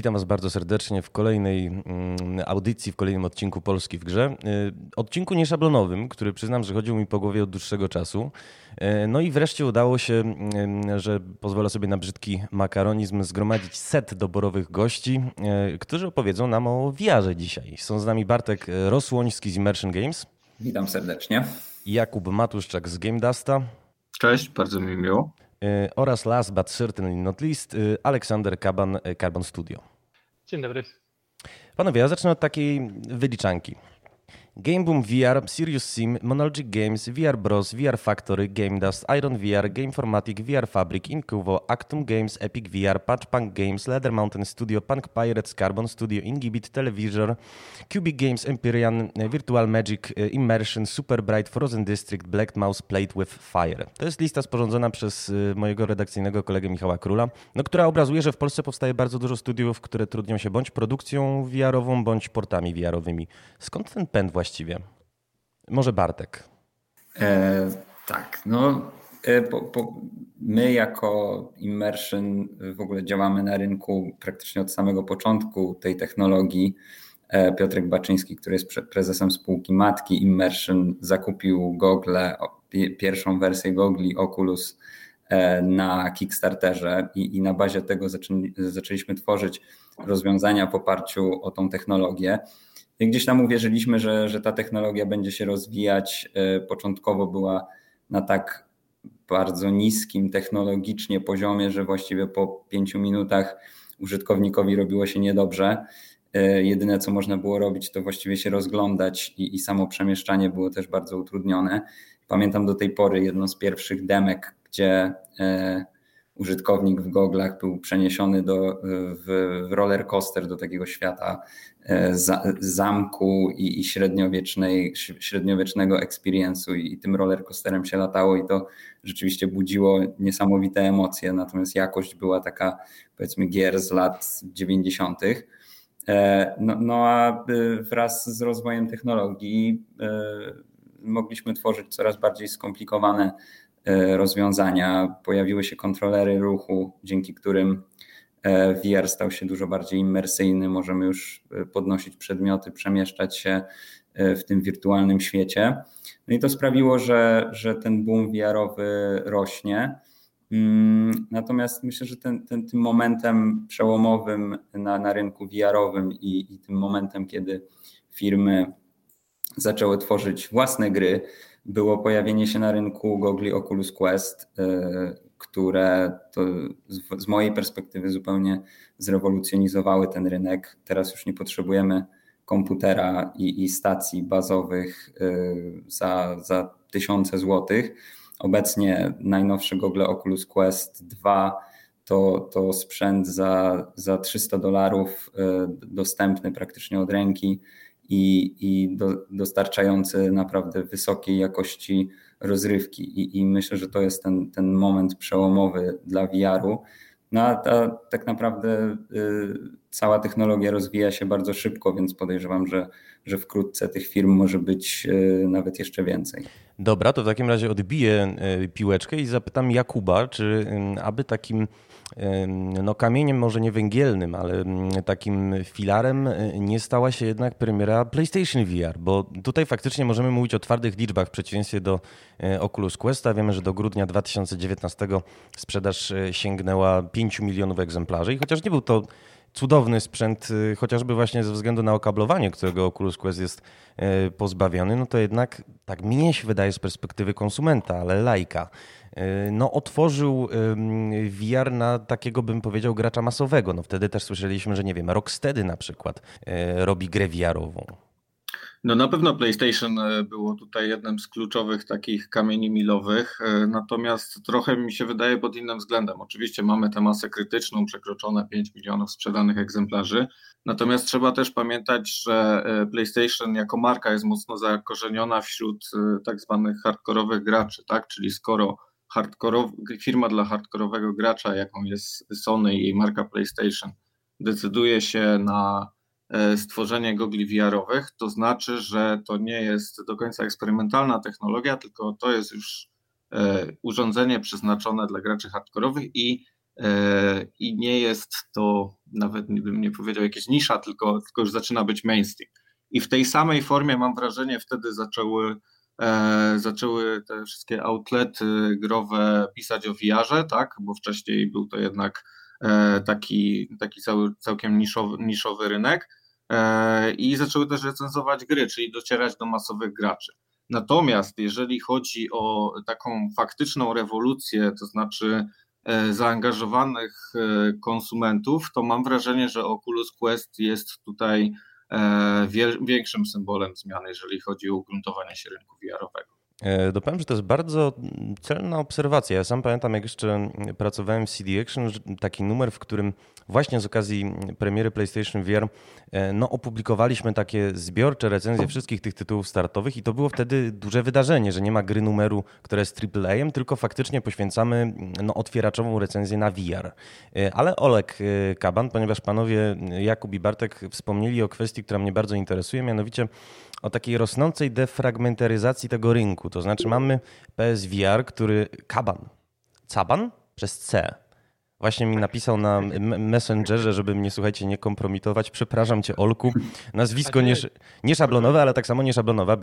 Witam Was bardzo serdecznie w kolejnej mm, audycji, w kolejnym odcinku Polski w Grze. Y, odcinku nieszablonowym, który przyznam, że chodził mi po głowie od dłuższego czasu. Y, no i wreszcie udało się, y, że pozwolę sobie na brzydki makaronizm, zgromadzić set doborowych gości, którzy opowiedzą nam o wiarze dzisiaj. Są z nami Bartek Rosłoński z Immersion Games. Witam serdecznie. Jakub Matuszczak z Game Dusta. Cześć, bardzo mi miło. Y, oraz last but certainly not least y, Aleksander Kaban, y, Carbon Studio. Dzień dobry. Panowie, ja zacznę od takiej wyliczanki. Game Boom VR, Serious Sim, Monologic Games, VR Bros, VR Factory, Game Dust, Iron VR, Gameformatic, VR Fabric, Incuvo, Actum Games, Epic VR, Patchpunk Games, Leather Mountain Studio, Punk Pirates, Carbon Studio, Ingibit, Televisor, Cubic Games, Empyrean, Virtual Magic, Immersion, Super Bright, Frozen District, Black Mouse, Played with Fire. To jest lista sporządzona przez mojego redakcyjnego kolegę Michała Króla, no, która obrazuje, że w Polsce powstaje bardzo dużo studiów, które trudnią się bądź produkcją VR-ową, bądź portami VR-owymi. Skąd ten pęd właściwie? Może Bartek. E, tak, no e, po, po, my jako Immersion w ogóle działamy na rynku praktycznie od samego początku tej technologii. E, Piotrek Baczyński, który jest prezesem spółki matki Immersion, zakupił gogle, pierwszą wersję gogli Oculus e, na Kickstarterze i, i na bazie tego zaczęli, zaczęliśmy tworzyć rozwiązania w oparciu o tą technologię. Gdzieś tam uwierzyliśmy, że, że ta technologia będzie się rozwijać. E, początkowo była na tak bardzo niskim technologicznie poziomie, że właściwie po pięciu minutach użytkownikowi robiło się niedobrze. E, jedyne, co można było robić, to właściwie się rozglądać i, i samo przemieszczanie było też bardzo utrudnione. Pamiętam do tej pory jedno z pierwszych demek, gdzie e, użytkownik w goglach był przeniesiony do, w, w roller coaster do takiego świata e, za, zamku i, i średniowiecznej, średniowiecznego experience'u i tym roller coasterem się latało i to rzeczywiście budziło niesamowite emocje, natomiast jakość była taka powiedzmy gier z lat 90. E, no, no a e, wraz z rozwojem technologii mogliśmy tworzyć coraz bardziej skomplikowane rozwiązania. Pojawiły się kontrolery ruchu, dzięki którym e, VR stał się dużo bardziej imersyjny. Możemy już e, podnosić przedmioty, przemieszczać się w tym wirtualnym świecie. No i to sprawiło, że, że ten boom VR-owy rośnie. Mm, natomiast myślę, że ten, ten, tym momentem przełomowym na, na rynku VR-owym i, i tym momentem, kiedy firmy zaczęły tworzyć własne gry, było pojawienie się na rynku gogli Oculus Quest, y, które to z mojej perspektywy zupełnie zrewolucjonizowały ten rynek. Teraz już nie potrzebujemy komputera i, i stacji bazowych y, za, za tysiące złotych. Obecnie najnowsze gogle Oculus Quest 2 to, to sprzęt za, za 300 dolarów y, dostępny praktycznie od ręki i, i do, dostarczający naprawdę wysokiej jakości rozrywki. I, I, myślę, że to jest ten, ten moment przełomowy dla VR-u. No a ta, tak naprawdę y, cała technologia rozwija się bardzo szybko, więc podejrzewam, że, że wkrótce tych firm może być y, nawet jeszcze więcej. Dobra, to w takim razie odbiję y, piłeczkę i zapytam Jakuba, czy y, aby takim no kamieniem może nie węgielnym, ale mm, takim filarem e, nie stała się jednak premiera PlayStation VR, bo tutaj faktycznie możemy mówić o twardych liczbach w przeciwieństwie do e, Oculus Questa. Wiemy, że do grudnia 2019 sprzedaż e, sięgnęła 5 milionów egzemplarzy i chociaż nie był to cudowny sprzęt, chociażby właśnie ze względu na okablowanie, którego Oculus Quest jest pozbawiony, no to jednak tak mnie się wydaje z perspektywy konsumenta, ale lajka E, no, otworzył VR na takiego, bym powiedział, gracza masowego. No, wtedy też słyszeliśmy, że nie wiem, Rocksteady na przykład robi grę VR-ową. No na pewno PlayStation e, było tutaj jednym z kluczowych takich kamieni milowych, natomiast trochę mi się wydaje pod innym względem. Oczywiście mamy tę masę krytyczną, przekroczone 5 milionów sprzedanych egzemplarzy, natomiast trzeba też pamiętać, że PlayStation jako marka jest mocno zakorzeniona wśród tak zwanych hardkorowych graczy, tak? Czyli skoro firma dla hardkorowego gracza, jaką jest Sony i jej marka PlayStation, decyduje się na e, stworzenie gogli VR-owych, to znaczy, że to nie jest do końca eksperymentalna technologia, tylko to jest już e, urządzenie przeznaczone dla graczy hardkorowych i i nie jest to nawet bym nie powiedział jakieś nisza, tylko, tylko już zaczyna być mainstream. I w tej samej formie mam wrażenie wtedy zaczęły E, zaczęły te wszystkie outlety growe pisać o VR-ze, tak? bo wcześniej był to jednak e, taki, taki cały, całkiem niszowy, niszowy rynek e, i zaczęły też recenzować gry, czyli docierać do masowych graczy. Natomiast jeżeli chodzi o taką faktyczną rewolucję, to znaczy zaangażowanych konsumentów, to mam wrażenie, że Oculus Quest jest tutaj E, większym symbolem zmiany, jeżeli chodzi o ugruntowanie się rynku VR-owego. E, dopowiem, że to jest bardzo celna obserwacja. Ja sam pamiętam, jak jeszcze pracowałem w CD Action, taki numer, w którym właśnie z okazji premiery PlayStation VR e, no, opublikowaliśmy takie zbiorcze recenzje wszystkich tych tytułów startowych i to było wtedy duże wydarzenie, że nie ma gry numeru, która jest AAA, tylko faktycznie poświęcamy no, otwieraczową recenzję na VR. E, ale Olek Kaban, ponieważ panowie Jakub i Bartek wspomnieli o kwestii, która mnie bardzo interesuje, mianowicie o takiej rosnącej defragmentaryzacji tego rynku. To znaczy mamy PSVR, który kaban, caban przez C. Właśnie mi napisał na Messengerze, żeby mnie, słuchajcie, nie kompromitować. Przepraszam cię, Olku. Nazwisko nie, nie szablonowe, ale tak samo nie szablonowa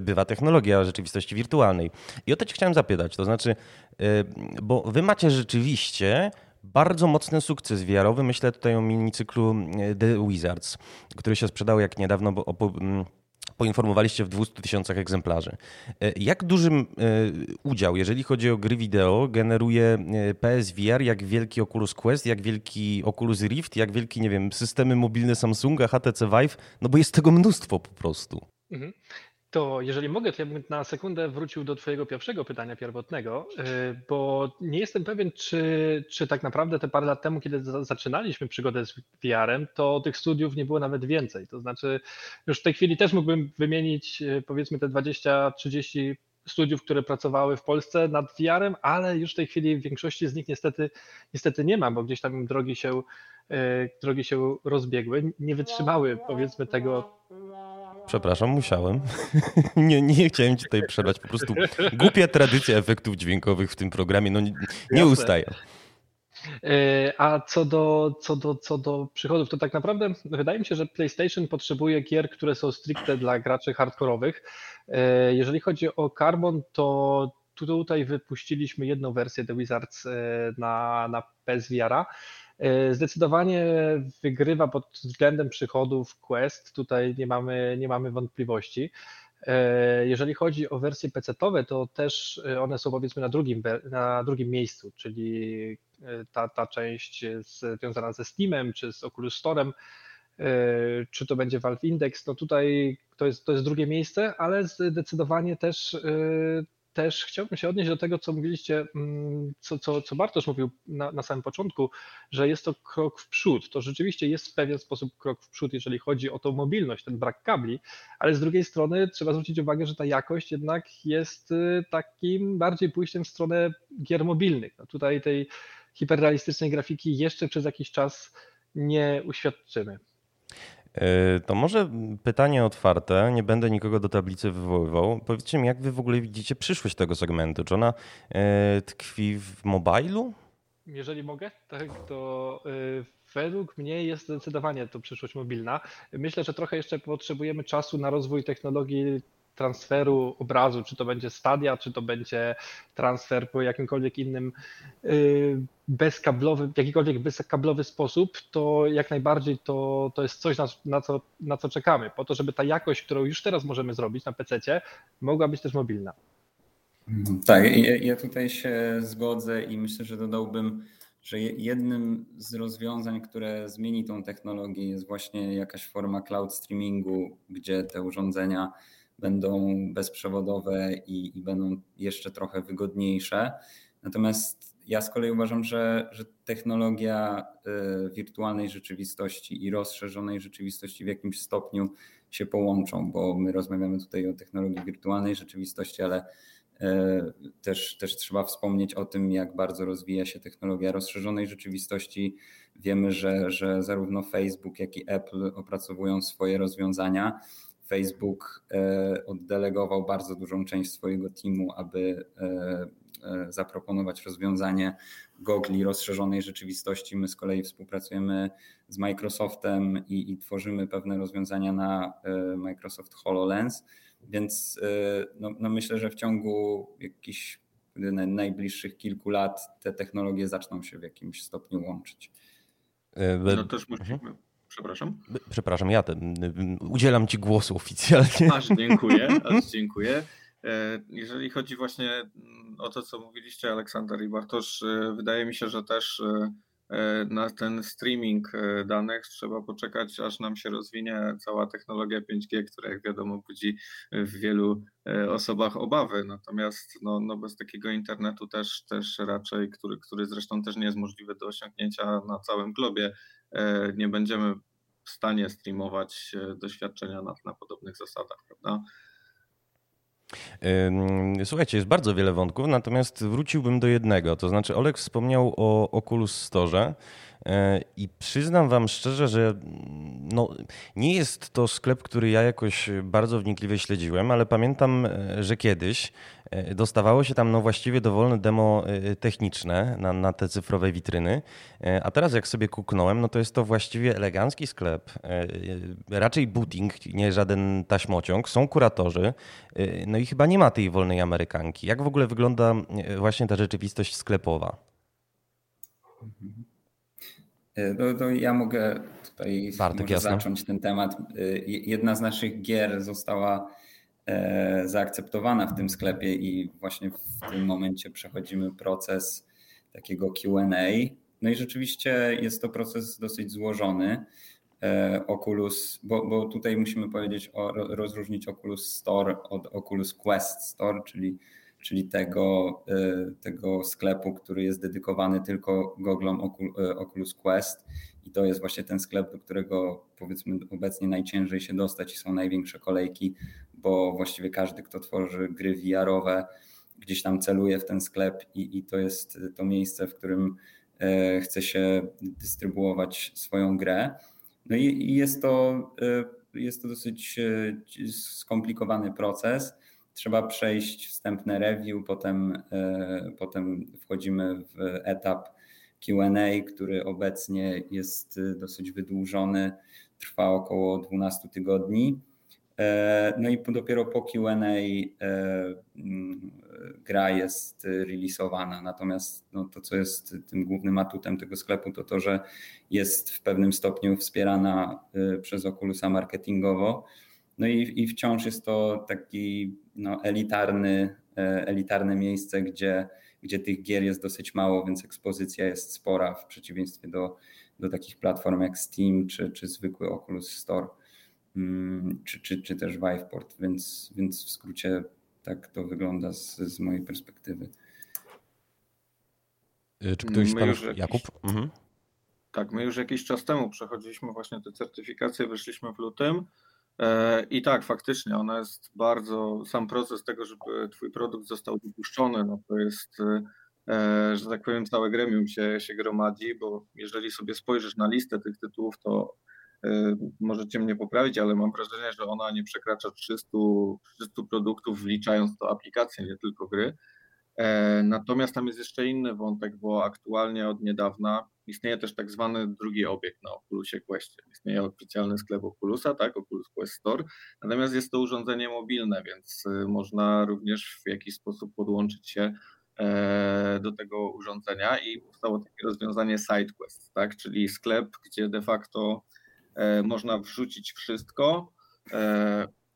bywa technologia rzeczywistości wirtualnej. I o to ci chciałem zapytać. To znaczy, y, bo wy macie rzeczywiście bardzo mocny sukces wiarowy. Myślę tutaj o minicyklu y, The Wizards, który się sprzedał jak niedawno, bo poinformowaliście w 200 tysiącach egzemplarzy. E, jak dużym e, udział, jeżeli chodzi o gry wideo, generuje e, PSVR, jak wielki Oculus Quest, jak wielki Oculus Rift, jak wielki, nie wiem, systemy mobilne Samsunga, HTC Vive, no bo jest tego mnóstwo po prostu. Mhm. To jeżeli mogę, to ja bym na sekundę wrócił do Twojego pierwszego pytania pierwotnego, y, bo nie jestem pewien, czy, czy tak naprawdę te parę lat temu, kiedy zaczynaliśmy przygodę z VR-em, to tych studiów nie było nawet więcej. To znaczy, już w tej chwili też mógłbym wymienić y, powiedzmy te 20-30 studiów, które pracowały w Polsce nad VR-em, ale już w tej chwili w większości z nich niestety, niestety nie ma, bo gdzieś tam drogi się, y, drogi się rozbiegły, nie wytrzymały powiedzmy tego Przepraszam, musiałem. nie, nie chciałem ci tutaj przerwać. Po prostu głupia tradycja efektów dźwiękowych w tym programie. No nie, nie ustaje. E, a co do, co, do, co do przychodów, to tak naprawdę wydaje mi się, że PlayStation potrzebuje gier, które są stricte dla graczy hardkorowych. E, jeżeli chodzi o Carbon, to tutaj wypuściliśmy jedną wersję The Wizards e, na, na PSVR-a. E, zdecydowanie wygrywa pod względem przychodów Quest, tutaj nie mamy, nie mamy wątpliwości. Jeżeli chodzi o wersje PC-owe, to też one są powiedzmy na drugim, na drugim miejscu, czyli ta, ta część związana ze Steamem czy z Oculus Store'em, czy to będzie Valve Index, no tutaj to jest, to jest drugie miejsce, ale zdecydowanie też też chciałbym się odnieść do tego, co mówiliście, mm, co, co, co Bartosz mówił na, na samym początku, że jest to krok w przód. To rzeczywiście jest w pewien sposób krok w przód, jeżeli chodzi o tą mobilność, ten brak kabli, ale z drugiej strony trzeba zwrócić uwagę, że ta jakość jednak jest y, takim bardziej pójściem w stronę gier mobilnych. No tutaj tej hiperrealistycznej grafiki jeszcze przez jakiś czas nie uświadczymy. E, to może pytanie otwarte, nie będę nikogo do tablicy wywoływał. Powiedzcie mi, jak wy w ogóle widzicie przyszłość tego segmentu? Czy ona e, tkwi w mobilu? Jeżeli mogę, tak, to e, według mnie jest zdecydowanie to przyszłość mobilna. Myślę, że trochę jeszcze potrzebujemy czasu na rozwój technologii transferu obrazu, czy to będzie stadia, czy to będzie transfer po jakimkolwiek innym y, bezkablowy, w jakikolwiek bezkablowy sposób, to jak najbardziej to, to jest coś, na, na, co, na co czekamy, po to, żeby ta jakość, którą już teraz możemy zrobić na PC, mogła być też mobilna. Tak, ja, ja tutaj się zgodzę i myślę, że dodałbym, że jednym z rozwiązań, które zmieni tą technologię, jest właśnie jakaś forma cloud streamingu, gdzie te urządzenia będą bezprzewodowe i, i będą jeszcze trochę wygodniejsze. Natomiast ja z kolei uważam, że, że technologia y, wirtualnej rzeczywistości i rozszerzonej rzeczywistości w jakimś stopniu się połączą, bo my rozmawiamy tutaj o technologii wirtualnej rzeczywistości, ale y, też, też trzeba wspomnieć o tym, jak bardzo rozwija się technologia rozszerzonej rzeczywistości. Wiemy, że, że zarówno Facebook, jak i Apple opracowują swoje rozwiązania Facebook e, oddelegował bardzo dużą część swojego teamu, aby e, zaproponować rozwiązanie gogli rozszerzonej rzeczywistości. My z kolei współpracujemy z Microsoftem i, i tworzymy pewne rozwiązania na Microsoft HoloLens, więc no, no myślę, że w ciągu jakichś najbliższych kilku lat te technologie zaczną się w jakimś stopniu łączyć. No też musimy. Przepraszam. Przepraszam, ja ten, udzielam Ci głosu oficjalnie. Aż dziękuję, aż dziękuję. E, jeżeli chodzi właśnie o to, co mówiliście, Aleksander i Bartosz, e, wydaje mi się, że też e, na ten streaming danych trzeba poczekać, aż nam się rozwinie cała technologia 5G, która jak wiadomo budzi w wielu osobach obawy. Natomiast no, no bez takiego internetu też, też raczej, który, który zresztą też nie jest możliwy do osiągnięcia na całym globie, nie będziemy w stanie streamować doświadczenia na, na podobnych zasadach, prawda? Słuchajcie, jest bardzo wiele wątków, natomiast wróciłbym do jednego. To znaczy, Olek wspomniał o Oculus Store. E, I przyznam Wam szczerze, że mm, no, nie jest to sklep, który ja jakoś bardzo wnikliwie śledziłem, ale pamiętam, e, że kiedyś e, dostawało się tam no, właściwie dowolne demo techniczne na, na te cyfrowe witryny. A teraz, jak sobie kuknąłem, no to jest to właściwie elegancki sklep. Raczej booting, nie żaden taśmociąg. Są kuratorzy. No i chyba nie ma tej wolnej Amerykanki. Jak w ogóle wygląda właśnie ta rzeczywistość sklepowa? Mhm. E, to, ja mogę tutaj Bartek, zacząć ten temat. E, jedna z naszych gier została e, zaakceptowana w tym sklepie i właśnie w tym momencie przechodzimy proces takiego QA. No i rzeczywiście jest to proces dosyć złożony. Oculus, bo, bo tutaj musimy powiedzieć o rozróżnić Oculus Store od Oculus Quest Store, czyli czyli tego, y, tego sklepu, który jest dedykowany tylko goglom y, Oculus Quest. I to jest właśnie ten sklep, do którego powiedzmy obecnie najciężej się dostać i są największe kolejki, bo właściwie każdy, kto tworzy gry VR-owe, gdzieś tam celuje w ten sklep i, i to jest to miejsce, w którym y, chce się dystrybuować swoją grę. No i, i jest to, jest to dosyć skomplikowany proces trzeba przejść wstępne review, potem, e, potem wchodzimy w etap QA, który obecnie jest dosyć wydłużony, trwa około 12 tygodni. E, no i dopiero po QA e, mm, gra jest releasowana. Natomiast no, to, co jest tym głównym atutem tego sklepu, to to, że jest w pewnym stopniu wspierana przez Oculusa marketingowo. No i, i wciąż jest to taki no, elitarny, e, elitarne miejsce, gdzie, gdzie tych gier jest dosyć mało, więc ekspozycja jest spora w przeciwieństwie do, do takich platform jak Steam czy, czy zwykły Oculus Store, mm, czy, czy, czy też Viveport, więc, więc w skrócie tak to wygląda z, z mojej perspektywy. E, czy ktoś pan... Jakiś... Jakub? Mhm. Tak, my już jakiś czas temu przechodziliśmy właśnie te certyfikacje, wyszliśmy w lutym. E, I tak, faktycznie, ona jest bardzo, sam proces tego, żeby Twój produkt został wypuszczony, no to jest, e, że tak powiem, całe gremium się, się gromadzi, bo jeżeli sobie spojrzysz na listę tych tytułów, to e, możecie mnie poprawić, ale mam wrażenie, że ona nie przekracza 300, 300 produktów, wliczając to aplikacje, nie tylko gry. E, natomiast tam jest jeszcze inny wątek, bo aktualnie od niedawna istnieje też tak zwany drugi obiekt na Oculusie Questie. Istnieje oficjalny sklep Oculusa, tak, Oculus Quest Store, natomiast jest to urządzenie mobilne, więc y, można również w jakiś sposób podłączyć się e, do tego urządzenia i powstało takie rozwiązanie SideQuest, tak, czyli sklep, gdzie de facto e, można wrzucić wszystko,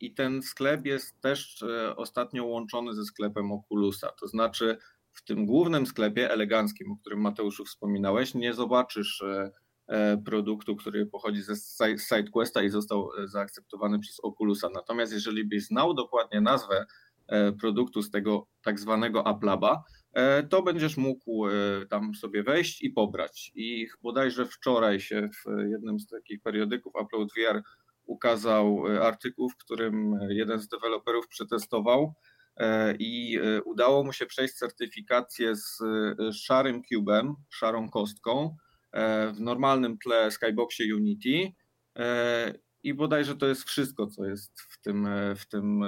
i ten sklep jest też e, ostatnio łączony ze sklepem Oculusa. To znaczy, w tym głównym sklepie eleganckim, o którym Mateuszu wspominałeś, nie zobaczysz e, e, produktu, który pochodzi ze SideQuesta i został zaakceptowany przez Oculusa. Natomiast jeżeli byś znał dokładnie nazwę produktu z tego tak zwanego Applaba, to będziesz mógł tam sobie wejść i pobrać. I bodajże wczoraj się w jednym z takich periodyków Upload VR ukazał e, artykuł, w którym jeden z deweloperów przetestował e, i e, udało mu się przejść certyfikację z szarym cubem, szarą kostką w normalnym tle Skyboxie Unity i bodajże to jest wszystko, co jest w tym, w tym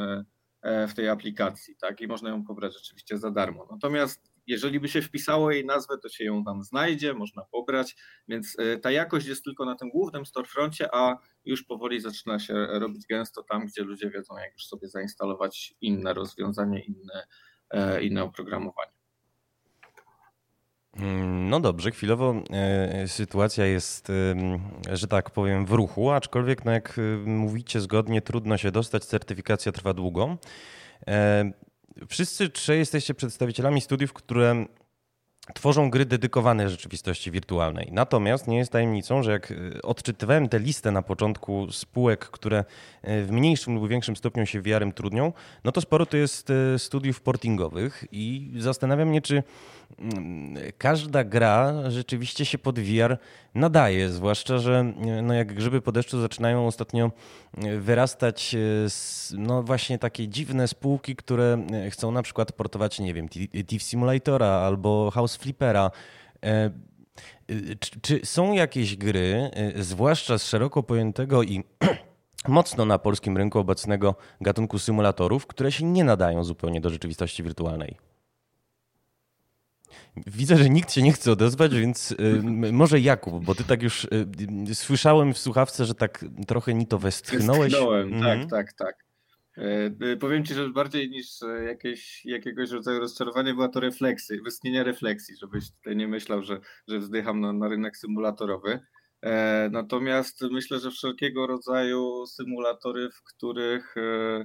w tej aplikacji, tak? I można ją pobrać rzeczywiście za darmo. Natomiast jeżeli by się wpisało jej nazwę, to się ją tam znajdzie, można pobrać, więc e, ta jakość jest tylko na tym głównym storefroncie, a już powoli zaczyna się robić gęsto tam, gdzie ludzie wiedzą, jak już sobie zainstalować inne rozwiązanie, inne, e, inne oprogramowanie. Mm, no dobrze, chwilowo e, sytuacja jest, że tak powiem, w ruchu, aczkolwiek, no jak mówicie zgodnie, trudno się dostać, certyfikacja trwa długo. Wszyscy trzej jesteście przedstawicielami studiów, które tworzą gry dedykowane rzeczywistości wirtualnej. Natomiast nie jest tajemnicą, że jak e, odczytywałem tę listę na początku spółek, które e, w mniejszym lub większym stopniu się VR-em trudnią, no to sporo to jest e, studiów portingowych i zastanawiam mnie, czy każda gra rzeczywiście się pod VR nadaje, zwłaszcza, że no jak grzyby po deszczu zaczynają ostatnio wyrastać no właśnie takie dziwne spółki, które chcą na przykład portować, nie wiem, Thief Simulatora albo House Flippera. E, czy, czy są jakieś gry, e, zwłaszcza z szeroko pojętego i mocno na polskim rynku obecnego gatunku symulatorów, które się nie nadają zupełnie do rzeczywistości wirtualnej? Widzę, że nikt się nie chce odezwać, więc y, może Jakub, bo ty tak już y, słyszałem w słuchawce, że tak trochę ni to westchnąłeś. Westchnąłem, mhm. tak, tak, tak. E, powiem ci, że bardziej niż jakieś, jakiegoś rodzaju rozczarowanie była to refleksja, westchnienie refleksji, żebyś tutaj nie myślał, że, że wzdycham na, na rynek symulatorowy. E, natomiast myślę, że wszelkiego rodzaju symulatory, w których e,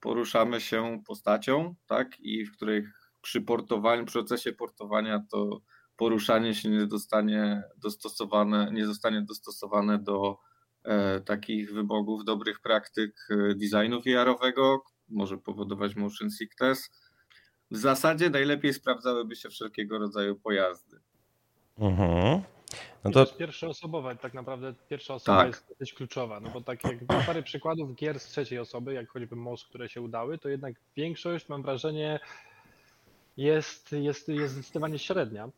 poruszamy się postacią, tak, i w których przy portowaniu, procesie portowania to poruszanie się nie zostanie dostosowane, nie zostanie dostosowane do e, takich wymogów dobrych praktyk e, designu VR-owego, może powodować motion sickness. W zasadzie najlepiej sprawdzałyby się wszelkiego rodzaju pojazdy. Mhm. No to... Pierwszoosobowa, tak naprawdę pierwsza osoba tak. jest dosyć kluczowa, no bo tak jak parę przykładów gier z trzeciej osoby, jak choćby MOS, które się udały, to jednak większość, mam wrażenie, jest, jest, jest zdecydowanie średnia,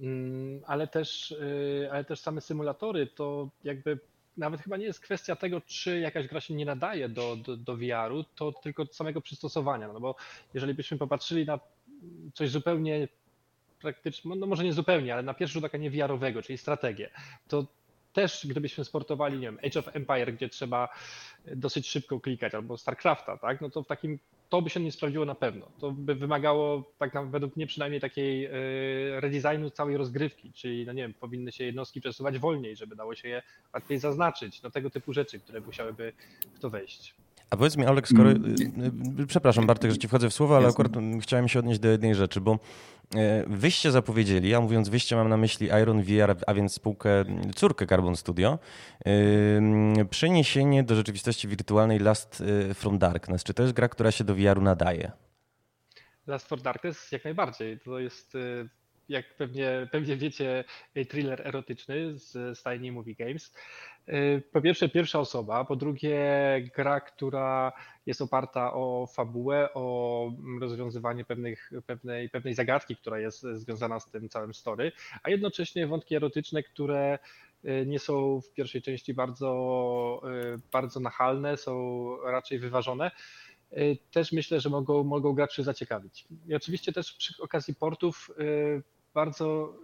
mm, ale też, y, ale też same symulatory to jakby nawet chyba nie jest kwestia tego, czy jakaś gra się nie nadaje do, do, do VR-u, to tylko samego przystosowania. No bo jeżeli byśmy popatrzyli na coś zupełnie praktycznie, no może nie zupełnie, ale na pierwszy rzut oka nie VR-owego, czyli strategię, to też gdybyśmy sportowali, nie wiem, Age of Empire, gdzie trzeba dosyć szybko klikać, albo StarCrafta, tak, no to w takim to by się nie sprawdziło na pewno. To by wymagało, tak według mnie przynajmniej takiej e, redesignu całej rozgrywki, czyli no nie wiem, powinny się jednostki przesuwać wolniej, żeby dało się je łatwiej zaznaczyć, no tego typu rzeczy, które musiałyby w to wejść. A powiedz mi, Olek, skoro. Mm. Y, y, przepraszam, Bartek, że ci wchodzę w słowo, ale akurat chciałem się odnieść do jednej rzeczy, bo e, wyście zapowiedzieli, a mówiąc wyście mam na myśli Iron VR, a więc spółkę, córkę Carbon Studio, przeniesienie do rzeczywistości wirtualnej Last y, from Darkness. Czy to jest gra, która się do VR-u nadaje? Last from Darkness jak najbardziej. To jest jak pewnie, pewnie wiecie, thriller erotyczny z stajni Movie Games. Y, po pierwsze, pierwsza osoba, po drugie, gra, która jest oparta o fabułę, o rozwiązywanie pewnych, pewnej, pewnej zagadki, która jest związana z tym całym story, a jednocześnie wątki erotyczne, które y, nie są w pierwszej części bardzo, y, bardzo nachalne, są raczej wyważone. Też myślę, że mogą, mogą graczy zaciekawić. I oczywiście też przy okazji portów bardzo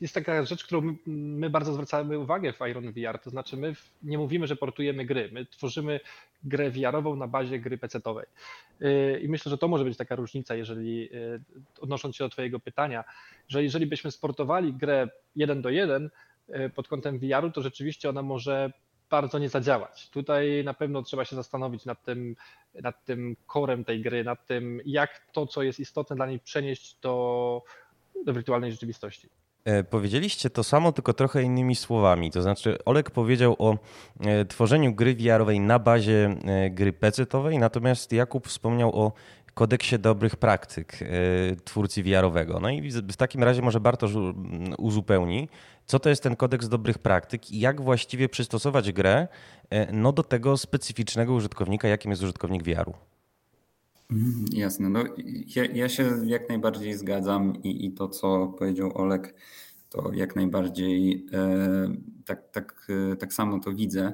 jest taka rzecz, którą my bardzo zwracamy uwagę w Iron VR, to znaczy my nie mówimy, że portujemy gry, my tworzymy grę VR-ową na bazie gry PC-owej. Y, I myślę, że to może być taka różnica, jeżeli y, odnosząc się do Twojego pytania, że jeżeli byśmy sportowali grę jeden do jeden y, pod kątem VR-u, to rzeczywiście ona może bardzo nie zadziałać. Tutaj na pewno trzeba się zastanowić nad tym, nad tym korem tej gry, nad tym, jak to, co jest istotne dla niej, przenieść do, do wirtualnej rzeczywistości. E, powiedzieliście to samo, tylko trochę innymi słowami. To znaczy, Olek powiedział o e, tworzeniu gry VR-owej na bazie e, gry PC-owej, natomiast Jakub wspomniał o kodeksie dobrych praktyk twórcy VR-owego. No i w takim razie może Bartosz uzupełni, co to jest ten kodeks dobrych praktyk i jak właściwie przystosować grę no, do tego specyficznego użytkownika, jakim jest użytkownik. Mhm, jasne. No, ja, ja się jak najbardziej zgadzam i, i to, co powiedział Olek, to jak najbardziej e, tak, tak, e, tak samo to widzę.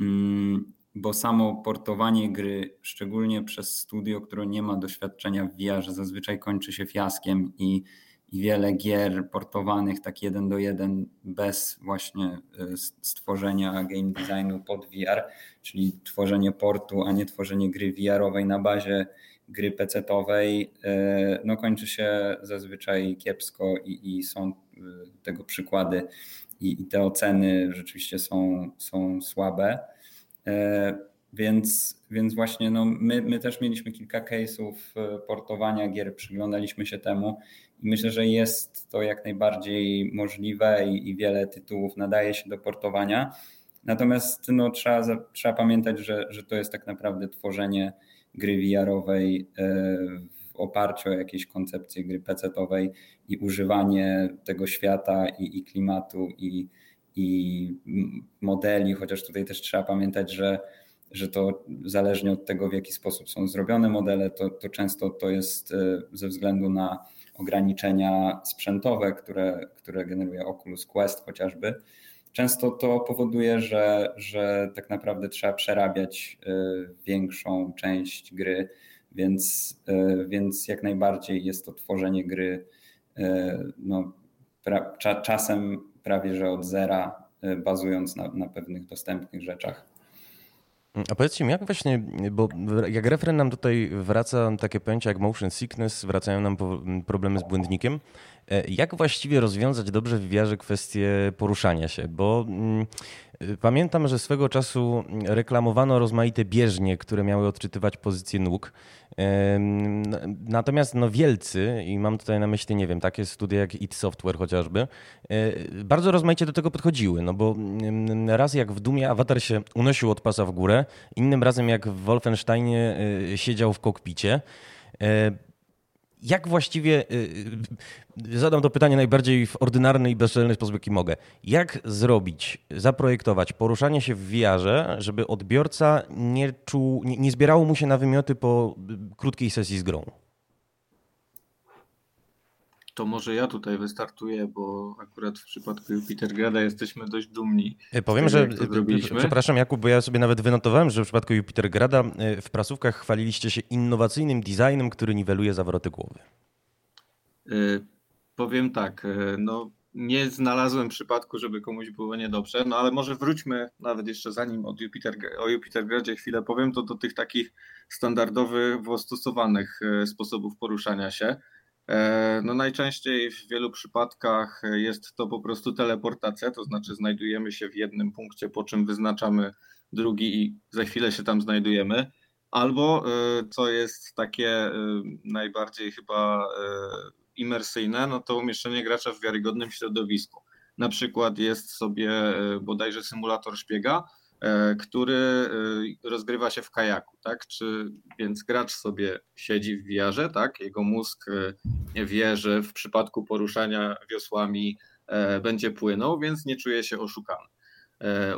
Mm, bo samo portowanie gry, szczególnie przez studio, które nie ma doświadczenia w VR, zazwyczaj kończy się fiaskiem i, i wiele gier portowanych tak jeden do jeden bez właśnie y, stworzenia game designu pod VR, czyli tworzenie portu, a nie tworzenie gry VR-owej na bazie gry PC-owej, y, no kończy się zazwyczaj kiepsko i, i są tego przykłady i, i te oceny rzeczywiście są, są słabe. E, więc, więc właśnie no my, my też mieliśmy kilka case'ów e, portowania gier, przyglądaliśmy się temu i myślę, że jest to jak najbardziej możliwe i, i wiele tytułów nadaje się do portowania. Natomiast no, trzeba, trzeba pamiętać, że, że to jest tak naprawdę tworzenie gry VR-owej e, w oparciu o jakieś koncepcje gry PC-owej i używanie tego świata i, i klimatu i, i modeli, chociaż tutaj też trzeba pamiętać, że, że to zależnie od tego, w jaki sposób są zrobione modele, to, to często to jest e, ze względu na ograniczenia sprzętowe, które, które generuje Oculus Quest chociażby. Często to powoduje, że, że tak naprawdę trzeba przerabiać e, większą część gry, więc, e, więc jak najbardziej jest to tworzenie gry no, czasem prawie że od zera, y, bazując na, na pewnych dostępnych rzeczach. A powiedzcie mi, jak właśnie, bo jak refren nam tutaj wraca takie pojęcia jak motion sickness, wracają nam problemy z błędnikiem. E, jak właściwie rozwiązać dobrze w wiarze kwestię poruszania się? Bo mm, pamiętam, że swego czasu reklamowano rozmaite bieżnie, które miały odczytywać pozycję nóg. Natomiast no wielcy, i mam tutaj na myśli, nie wiem, takie studia jak IT Software chociażby, e, bardzo rozmaicie do tego podchodziły, no bo mm, raz jak w Dumie awatar się unosił od pasa w górę, innym razem jak w Wolfensteinie e, siedział w kokpicie. Jak właściwie, zadam to pytanie najbardziej w ordynarny i bezczelny sposób, jaki mogę. Jak zrobić, zaprojektować poruszanie się w VR-ze, żeby odbiorca nie czuł, nie, nie zbierało mu się na wymioty po krótkiej sesji z grą? To może ja tutaj wystartuję, bo akurat w przypadku Jupitergrada jesteśmy dość dumni. E, powiem, że przepraszam Jakub, bo ja sobie nawet wynotowałem, że w przypadku Jupitergrada e, w prasówkach chwaliliście się innowacyjnym designem, który niweluje zawroty głowy. Y powiem tak, no nie znalazłem przypadku, żeby komuś było niedobrze, no ale może wróćmy nawet jeszcze zanim od Jupiter, o Jupitergradzie chwilę powiem, to do tych takich standardowych, stosowanych sposobów poruszania się. E, no najczęściej w wielu przypadkach jest to po prostu teleportacja, to znaczy znajdujemy się w jednym punkcie, po czym wyznaczamy drugi i za chwilę się tam znajdujemy. Albo e, co jest takie e, najbardziej chyba imersyjne, no to umieszczenie gracza w wiarygodnym środowisku. Na przykład jest sobie bodajże symulator szpiega, który e, rozgrywa się w kajaku, tak? Czy, więc gracz sobie siedzi w wiarze, tak? Jego mózg e, wie, że w przypadku poruszania wiosłami będzie płynął, więc nie czuje się oszukany.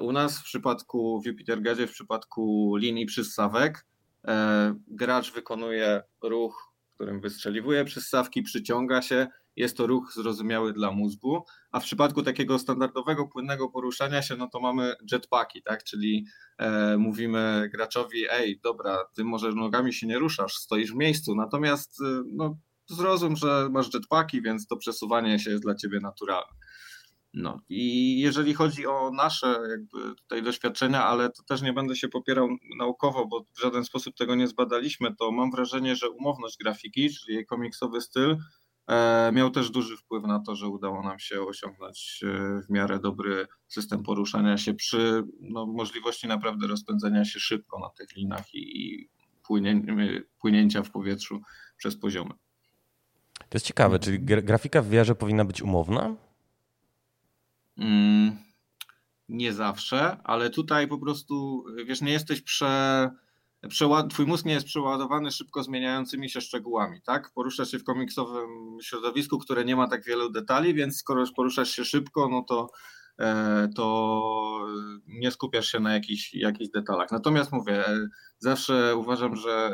U nas w przypadku w Jupitergadzie, w przypadku linii przystawek, gracz wykonuje ruch, którym wystrzeliwuje przystawki, przyciąga się jest to ruch zrozumiały dla mózgu, a w przypadku takiego standardowego, płynnego poruszania się, no to mamy jetpacki, tak, czyli e, mówimy graczowi, ej, dobra, ty może nogami się nie ruszasz, stoisz w miejscu, natomiast e, no, zrozum, że masz jetpacki, więc to przesuwanie się jest dla ciebie naturalne. No i jeżeli chodzi o nasze jakby tutaj doświadczenia, ale to też nie będę się popierał naukowo, bo w żaden sposób tego nie zbadaliśmy, to mam wrażenie, że umowność grafiki, czyli jej komiksowy styl, miał też duży wpływ na to, że udało nam się osiągnąć e, w miarę dobry system poruszania się przy no, możliwości naprawdę rozpędzenia się szybko na tych linach i płynięcia w powietrzu przez poziomy. To jest ciekawe, czyli grafika w wiarze powinna być umowna? Mm, nie zawsze, ale tutaj po prostu, wiesz, nie jesteś prze twój mózg nie jest przeładowany szybko zmieniającymi się szczegółami, tak? Poruszasz się w komiksowym środowisku, które nie ma tak wielu detali, więc skoro poruszasz się szybko, no to, e, to nie skupiasz się na jakichś, jakichś detalach. Natomiast mówię, e, zawsze uważam, że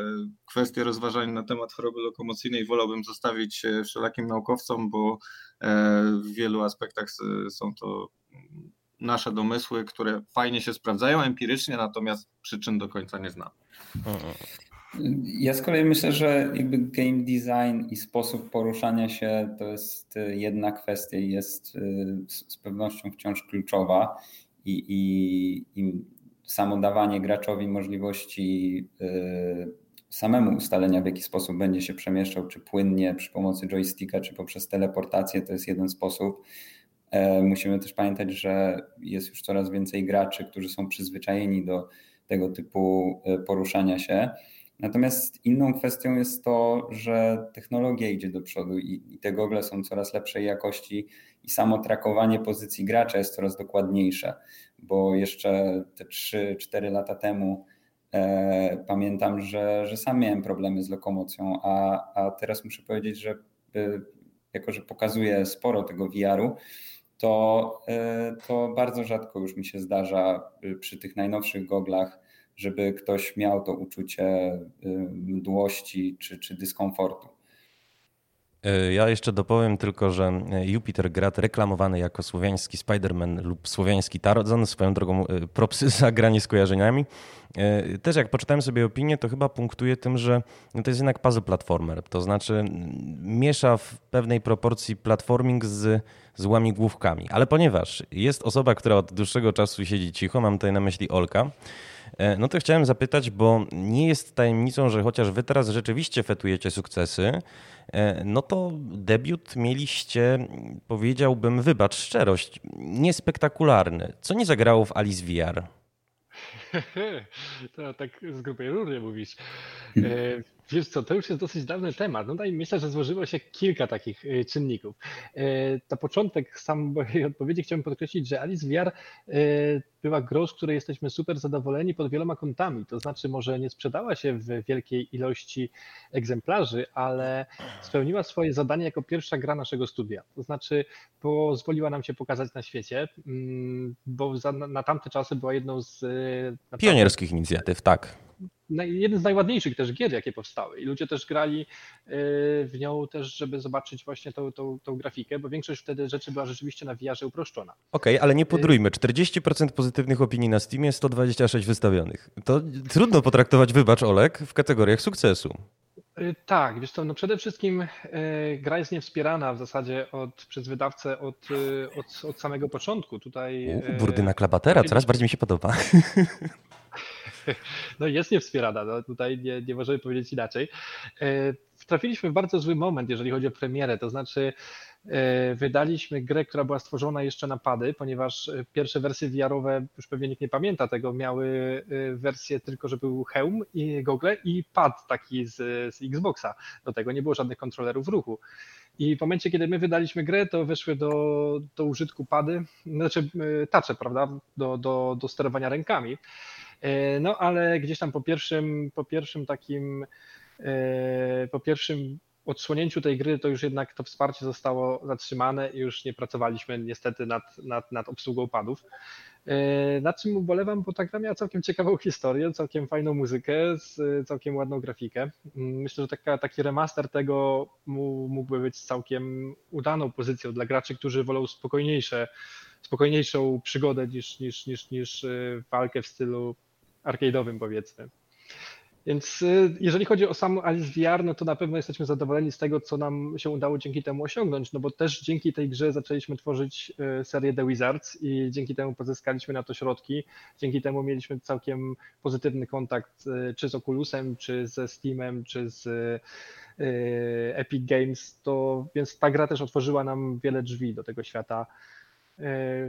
kwestie rozważań na temat choroby lokomocyjnej wolałbym zostawić wszelakim naukowcom, bo e, w wielu aspektach są to nasze domysły, które fajnie się sprawdzają empirycznie, natomiast przyczyn do końca nie znam. Ja z kolei myślę, że jakby game design i sposób poruszania się to jest jedna kwestia i jest z pewnością wciąż kluczowa i, i, i samo dawanie graczowi możliwości samemu ustalenia, w jaki sposób będzie się przemieszczał, czy płynnie przy pomocy joysticka, czy poprzez teleportację, to jest jeden sposób. E, musimy też pamiętać, że jest już coraz więcej graczy, którzy są przyzwyczajeni do tego typu e, poruszania się. Natomiast inną kwestią jest to, że technologia idzie do przodu i, te gogle są coraz lepszej jakości i samo trakowanie pozycji gracza jest coraz dokładniejsze, bo jeszcze te 3-4 lata temu E, pamiętam, że, że sam miałem problemy z lokomocją, a, a teraz muszę powiedzieć, że e, jako, że pokazuję sporo tego VR-u, to, e, to bardzo rzadko już mi się zdarza przy tych najnowszych goglach, żeby ktoś miał to uczucie mdłości czy, czy dyskomfortu. E, ja jeszcze dopowiem tylko, że e, Jupiter Grad reklamowany jako słowiański Spider-Man lub słowiański Tarzan, swoją drogą e, propsy za granie z kojarzeniami. Też jak poczytałem sobie opinię, to chyba punktuje tym, że to jest jednak puzzle platformer. To znaczy miesza w pewnej proporcji platforming z, z łamigłówkami. Ale ponieważ jest osoba, która od dłuższego czasu siedzi cicho, mam tutaj na myśli Olka, no to chciałem zapytać, bo nie jest tajemnicą, że chociaż wy teraz rzeczywiście fetujecie sukcesy, no to debiut mieliście, powiedziałbym, wybacz szczerość, niespektakularny. Co nie zagrało w Alice VR? To tak z grubej rury mówisz. E, wiesz co, to już jest dosyć dawny temat. No i myślę, że złożyło się kilka takich e, czynników. Na początek sam mojej odpowiedzi chciałbym podkreślić, że Alice VR była grą, z której jesteśmy super zadowoleni pod wieloma kątami. To znaczy, może nie sprzedała się w wielkiej ilości egzemplarzy, ale spełniła swoje zadanie jako pierwsza gra naszego studia. To znaczy, pozwoliła nam się pokazać na świecie, mm, bo na tamte czasy była jedną z. Pionierskich inicjatyw, tak jeden z najładniejszych też gier, jakie powstały. I ludzie też grali y, w nią też, żeby zobaczyć właśnie tą, tą, tą grafikę, bo większość wtedy rzeczy była rzeczywiście na VR uproszczona. Okej, okay, ale nie podrójmy. 40% pozytywnych opinii na Steamie, 126 wystawionych. To trudno potraktować, wybacz Olek, w kategoriach sukcesu. Y, tak, wiesz co, no przede wszystkim y, gra jest niewspierana w zasadzie od, przez wydawcę od, od, od samego początku. Tutaj. U, burdyna klabatera, coraz bardziej mi się podoba. no jest niewspierana, no tutaj nie, nie możemy powiedzieć inaczej. E, trafiliśmy w bardzo zły moment, jeżeli chodzi o premierę, to znaczy e, wydaliśmy grę, która była stworzona jeszcze na pady, ponieważ e, pierwsze wersje VR-owe, już pewnie nikt nie pamięta tego, miały wersję tylko, że był hełm i gogle i pad taki z, z Xboxa. Do tego nie było żadnych kontrolerów ruchu. I w momencie, kiedy my wydaliśmy grę, to weszły do, do użytku pady, znaczy tacze, prawda, do, do, do sterowania rękami. E, no ale gdzieś tam po pierwszym, po pierwszym takim, e, po pierwszym odsłonięciu tej gry, to już jednak to wsparcie zostało zatrzymane i już nie pracowaliśmy niestety nad, nad, nad obsługą padów. E, nad czym ubolewam, bo ta gra miała całkiem ciekawą historię, całkiem fajną muzykę, całkiem ładną grafikę. Mm, myślę, że taka, taki remaster tego mógłby być całkiem udaną pozycją dla graczy, którzy wolą spokojniejsze, spokojniejszą przygodę niż, niż, niż, niż walkę w stylu arcade'owym powiedzmy. Więc y, jeżeli chodzi o sam Alice VR, no to na pewno jesteśmy zadowoleni z tego, co nam się udało dzięki temu osiągnąć, no bo też dzięki tej grze zaczęliśmy tworzyć y, serię The Wizards i dzięki temu pozyskaliśmy na to środki, dzięki temu mieliśmy całkiem pozytywny kontakt y, czy z Oculusem, czy ze Steamem, czy z Epic Games, to więc ta gra też otworzyła nam wiele drzwi do tego świata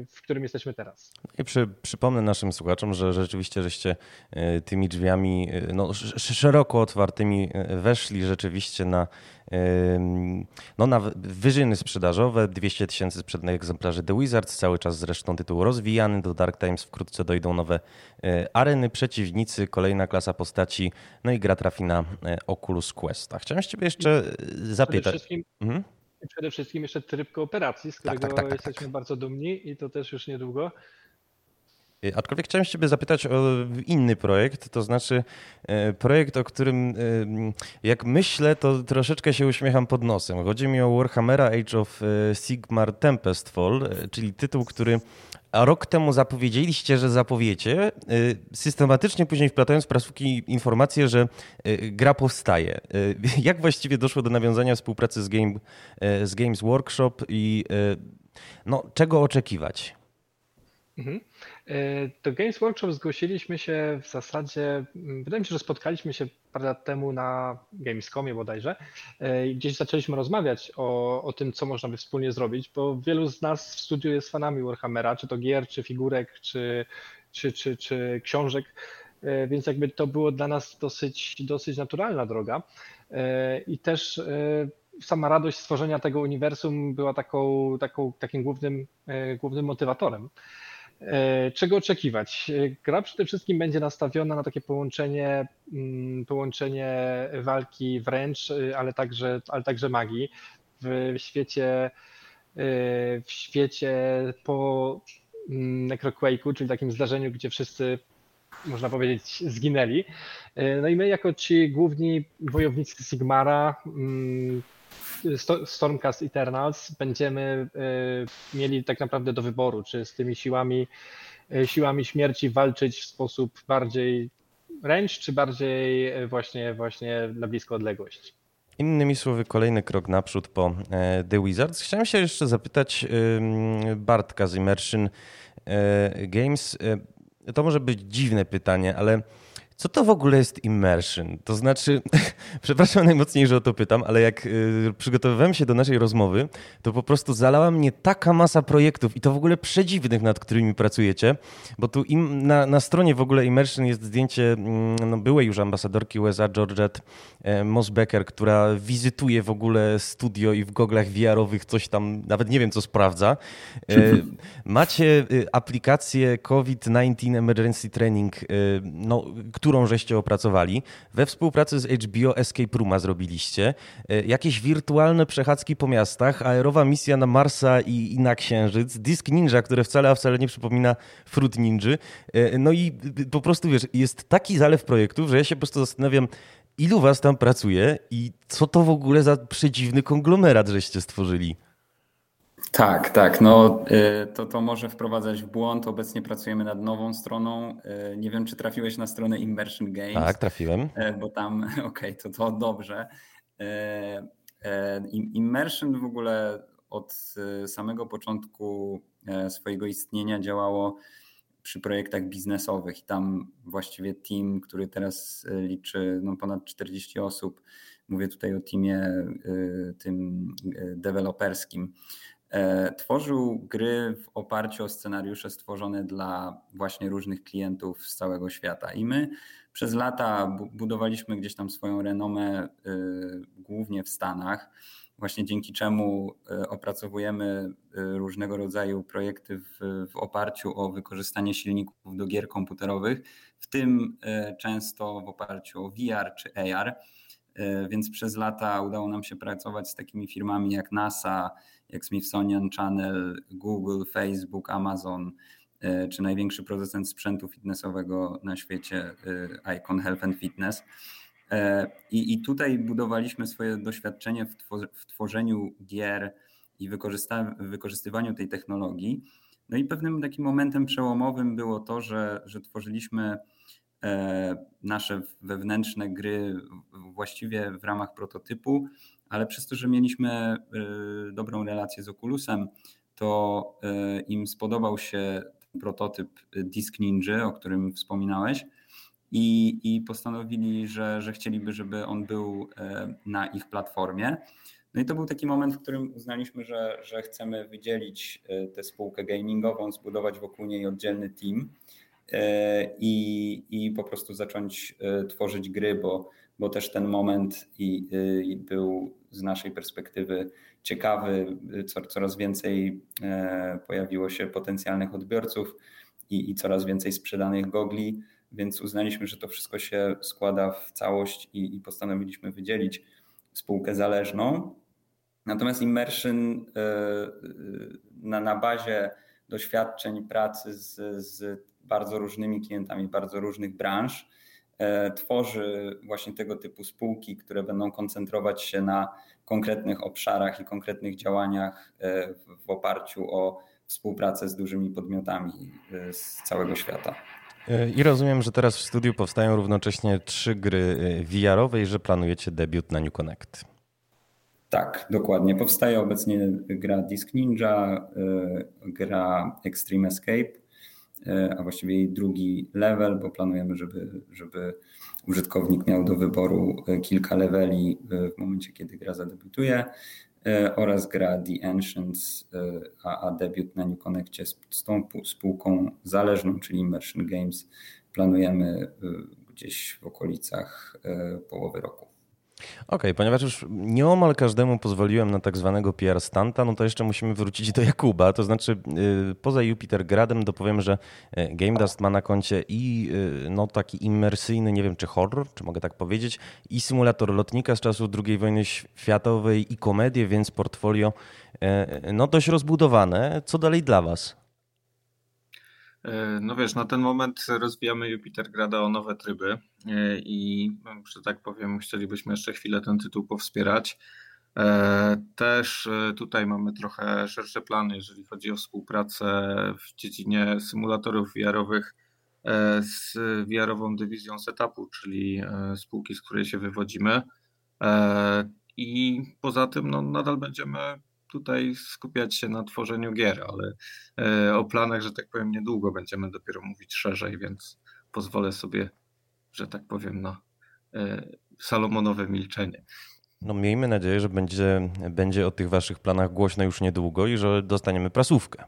w którym jesteśmy teraz. I przy, przypomnę naszym słuchaczom, że rzeczywiście żeście e, tymi drzwiami e, no, szeroko otwartymi e, weszli rzeczywiście na, no, na wyżyny sprzedażowe. 200 tysięcy sprzedanych egzemplarzy The Wizards, cały czas zresztą tytuł rozwijany. Do Dark Times wkrótce dojdą nowe areny, przeciwnicy, kolejna klasa postaci, no i gra trafi na Oculus Quest. A chciałem ciebie jeszcze zapytać. Przede wszystkim, mhm przede wszystkim jeszcze tryb kooperacji, z którego tak, tak, tak, tak jesteśmy tak. bardzo dumni i to też już niedługo. Y, aczkolwiek chciałem Ciebie zapytać o inny projekt, to znaczy y, projekt, o którym y, jak myślę, to troszeczkę się uśmiecham pod nosem. Chodzi mi o Warhammera Age of Sigmar Tempest Fall, czyli tytuł, który a rok temu zapowiedzieliście, że zapowiecie, systematycznie później wplatając w prasówki informację, że gra powstaje. Jak właściwie doszło do nawiązania współpracy z, Game, z Games Workshop i no, czego oczekiwać? Mhm. E, do Games Workshop zgłosiliśmy się w zasadzie, mm, wydaje mi się, że spotkaliśmy się parę lat temu na Gamescomie bodajże. E, gdzieś zaczęliśmy rozmawiać o, o tym, co można by wspólnie zrobić, bo wielu z nas w studiu jest fanami Warhammera, czy to gier, czy figurek, czy, czy, czy, czy książek, e, więc jakby to było dla nas dosyć, dosyć naturalna droga. I też sama radość stworzenia tego uniwersum była taką, taką, takim głównym, głównym motywatorem. E, czego oczekiwać? E, gra przede wszystkim będzie nastawiona na takie połączenie, mm, połączenie walki wręcz, e, ale także, ale także magii w świecie, w świecie po mm, Necroquake'u, czyli takim zdarzeniu, gdzie wszyscy, można powiedzieć, zginęli. No i my jako ci główni wojownicy Sigmara mm, Stormcast Eternals będziemy e, mieli tak naprawdę do wyboru, czy z tymi siłami, e, siłami śmierci walczyć w sposób bardziej ręcz, czy bardziej e, właśnie, właśnie na bliską odległość. Innymi słowy, kolejny krok naprzód po The Wizards. Chciałem się jeszcze zapytać Bartka z Immersion Games. To może być dziwne pytanie, ale co to w ogóle jest immersion? To znaczy, przepraszam najmocniej, że o to pytam, ale jak y, przygotowywałem się do naszej rozmowy, to po prostu zalała mnie taka masa projektów i to w ogóle przedziwnych, nad którymi pracujecie, bo tu im, na, na stronie w ogóle immersion jest zdjęcie mm, no, byłej już ambasadorki USA Georgette e, Mosbecker, która wizytuje w ogóle studio i w goglach VR-owych coś tam, nawet nie wiem co sprawdza. E, macie y, aplikację COVID-19 Emergency Training, y, no, którą żeście opracowali. We współpracy z HBO Escape Rooma zrobiliście. E, jakieś wirtualne przechadzki po miastach, aerowa misja na Marsa i, i na Księżyc, Disk Ninja, które wcale, a wcale nie przypomina Fruit Ninja. E, no i po prostu wiesz, jest taki zalew projektów, że ja się po prostu zastanawiam, ilu was tam pracuje i co to w ogóle za przedziwny konglomerat żeście stworzyli. Tak, tak. No, y, to, to może wprowadzać w błąd. Obecnie pracujemy nad nową stroną. Y, nie wiem, czy trafiłeś na stronę Immersion Games. Tak, trafiłem. Y, bo tam, okej, okay, to, to dobrze. Immersion w ogóle od samego początku swojego istnienia działało przy projektach biznesowych i tam właściwie team, który teraz liczy no, ponad 40 osób, mówię tutaj o teamie tym deweloperskim, tworzył gry w oparciu o scenariusze stworzone dla właśnie różnych klientów z całego świata. I my przez lata budowaliśmy gdzieś tam swoją renomę, e, głównie w Stanach, właśnie dzięki czemu e, opracowujemy różnego rodzaju projekty w, w oparciu o wykorzystanie silników do gier komputerowych, w tym często w oparciu o VR czy AR. Więc przez lata udało nam się pracować z takimi firmami jak NASA, jak Smithsonian Channel, Google, Facebook, Amazon, e, czy największy producent sprzętu fitnessowego na świecie, e, Icon Health and Fitness. E, I, i tutaj budowaliśmy swoje doświadczenie w, w tworzeniu gier i wykorzystywaniu tej technologii. No i pewnym takim momentem przełomowym było to, że, że tworzyliśmy nasze wewnętrzne gry właściwie w ramach prototypu, ale przez to, że mieliśmy y, dobrą relację z Oculusem, to y, im spodobał się ten prototyp Disk Ninja, o którym wspominałeś, i, i postanowili, że, że chcieliby, żeby on był y, na ich platformie. No i to był taki moment, w którym uznaliśmy, że, że chcemy wydzielić tę spółkę gamingową, zbudować wokół niej oddzielny team i, i po prostu zacząć tworzyć gry, bo bo też ten moment i, i był z naszej perspektywy ciekawy. Coraz więcej e, pojawiło się potencjalnych odbiorców i, i coraz więcej sprzedanych gogli, więc uznaliśmy, że to wszystko się składa w całość i, i postanowiliśmy wydzielić spółkę zależną. Natomiast Immersion e, na, na bazie doświadczeń pracy z, z bardzo różnymi klientami, bardzo różnych branż, E, tworzy właśnie tego typu spółki, które będą koncentrować się na konkretnych obszarach i konkretnych działaniach e, w oparciu o współpracę z dużymi podmiotami z całego świata. I rozumiem, że teraz w studiu powstają równocześnie trzy gry VR-owe i że planujecie debiut na New Connect. Tak, dokładnie. Powstaje obecnie gra Disc Ninja, gra Extreme Escape E, a właściwie jej drugi level, bo planujemy, żeby, żeby użytkownik miał do wyboru e, kilka leveli w momencie, kiedy gra zadebiutuje e, oraz gra The Ancients, a, a debiut na New Connectie z, z tą spółką zależną, czyli Immersion Games, planujemy gdzieś w okolicach połowy roku. Okej, okay, ponieważ już nieomal każdemu pozwoliłem na tak zwanego PR stanta, no to jeszcze musimy wrócić do Jakuba. To znaczy, yy, poza Jupiter Gradem dopowiem, że y, Game Dust ma na koncie i yy, no, taki imersyjny, nie wiem czy horror, czy mogę tak powiedzieć, i symulator lotnika z czasów II wojny światowej i komedię, więc portfolio yy, no, dość rozbudowane. Co dalej dla Was? E, no wiesz, na ten moment rozwijamy Jupiter Grada o nowe tryby e, i, że tak powiem, chcielibyśmy jeszcze chwilę ten tytuł powspierać. E, też tutaj mamy trochę szersze plany, jeżeli chodzi o współpracę w dziedzinie symulatorów VR-owych z VR-ową dywizją setupu, czyli spółki, z której się wywodzimy. I poza tym no, nadal będziemy tutaj skupiać się na tworzeniu gier, ale e, o planach, że tak powiem, niedługo będziemy dopiero mówić szerzej, więc pozwolę sobie, że tak powiem, na e, salomonowe milczenie. No miejmy nadzieję, że będzie, będzie o tych waszych planach głośno już niedługo i że dostaniemy prasówkę.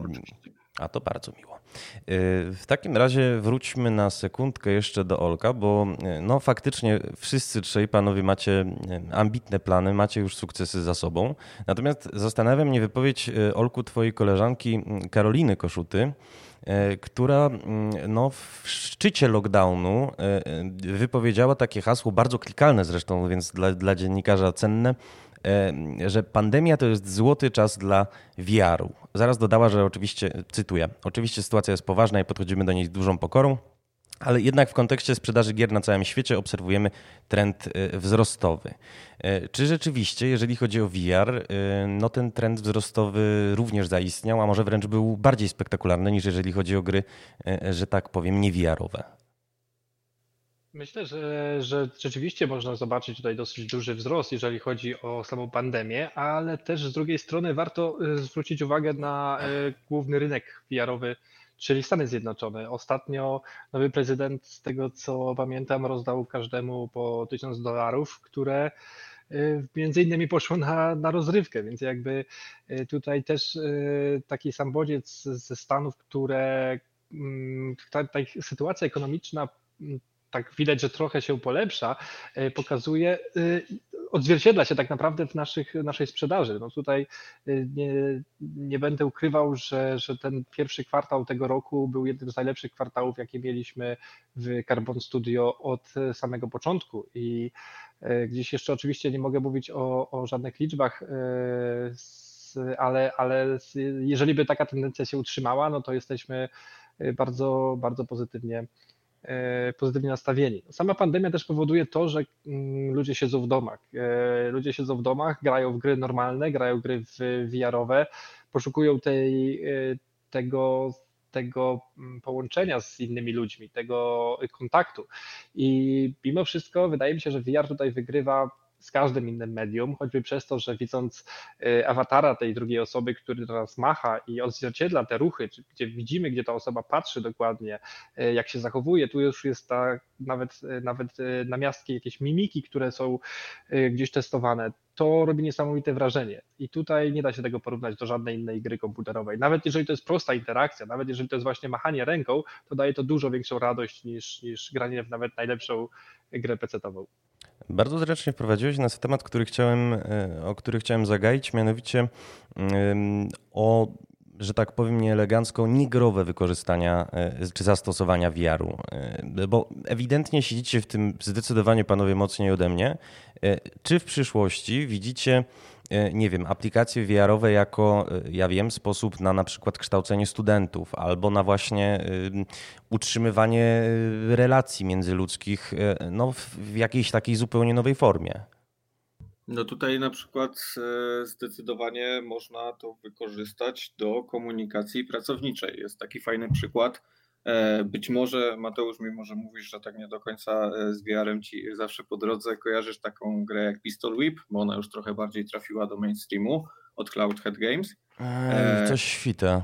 Oczywiście. A to bardzo miło. Y, w takim razie wróćmy na sekundkę jeszcze do Olka, bo y, no faktycznie wszyscy trzej panowie macie y, ambitne plany, macie już sukcesy za sobą. Natomiast zastanawia mnie wypowiedź Olku twojej koleżanki Karoliny Koszuty, która no, w szczycie lockdownu wypowiedziała takie hasło, bardzo klikalne zresztą, więc dla, dla dziennikarza cenne, że pandemia to jest złoty czas dla VR-u. Zaraz dodała, że oczywiście, cytuję, oczywiście sytuacja jest poważna i podchodzimy do niej z dużą pokorą, ale jednak w kontekście sprzedaży gier na całym świecie obserwujemy trend e, wzrostowy. E, czy rzeczywiście, jeżeli chodzi o VR, e, no ten trend wzrostowy również zaistniał, a może wręcz był bardziej spektakularny niż jeżeli chodzi o gry, że tak powiem, nie? Myślę, że, że rzeczywiście można zobaczyć tutaj dosyć duży wzrost, jeżeli chodzi o samą pandemię, ale też z drugiej strony warto y, zwrócić uwagę na y, główny rynek VR-owy, czyli Stany Zjednoczone. Ostatnio nowy prezydent, z tego co pamiętam, rozdał każdemu po tysiąc dolarów, które y, między innymi poszło na, na rozrywkę, więc jakby tutaj też taki sam bodziec ze Stanów, które mm, ta, ta sytuacja ekonomiczna mm, tak widać, że trochę się polepsza, e, pokazuje, e, odzwierciedla się tak naprawdę w naszych, naszej sprzedaży. No tutaj e, nie, nie będę ukrywał, że, że ten pierwszy kwartał tego roku był jednym z najlepszych kwartałów, jakie mieliśmy w Carbon Studio od samego początku i gdzieś jeszcze oczywiście nie mogę mówić o, o żadnych liczbach, ale, ale jeżeli by taka tendencja się utrzymała, no to jesteśmy bardzo, bardzo pozytywnie pozytywnie nastawieni. Sama pandemia też powoduje to, że mm, ludzie siedzą w domach. E, ludzie siedzą w domach, grają w gry normalne, grają gry VR-owe, poszukują tej, e, tego, tego mm, połączenia z innymi ludźmi, tego kontaktu. I mimo wszystko wydaje mi się, że VR tutaj wygrywa z każdym innym medium, choćby przez to, że widząc y, awatara tej drugiej osoby, który do nas macha i odzwierciedla te ruchy, gdzie widzimy, gdzie ta osoba patrzy dokładnie, y, jak się zachowuje, tu już jest ta nawet, y, nawet namiastki, jakieś mimiki, które są gdzieś testowane, to robi niesamowite wrażenie. I tutaj nie da się tego porównać do żadnej innej gry komputerowej. Nawet jeżeli to jest prosta interakcja, nawet jeżeli to jest właśnie machanie ręką, to daje to dużo większą radość niż, niż granie w nawet najlepszą grę PC-ową. Bardzo zręcznie wprowadziłeś nas w temat, który chciałem, e, o który chciałem zagaić, mianowicie o, że tak powiem nieelegancko, niegrowe wykorzystania e, czy zastosowania VR-u. E, bo ewidentnie siedzicie w tym zdecydowanie panowie mocniej ode mnie. Czy w przyszłości widzicie nie wiem, aplikacje VR-owe jako, e, ja wiem, sposób na na przykład kształcenie studentów albo na właśnie utrzymywanie relacji międzyludzkich no, w jakiejś takiej zupełnie nowej formie. No tutaj na przykład e, zdecydowanie można to wykorzystać do komunikacji pracowniczej. Jest taki fajny przykład. E, być może, Mateusz, mimo że mówisz, że tak nie do końca z VR-em ci zawsze po drodze, kojarzysz taką grę jak Pistol Whip, bo ona już trochę bardziej trafiła do mainstreamu od Cloudhead Games. Eee, coś świta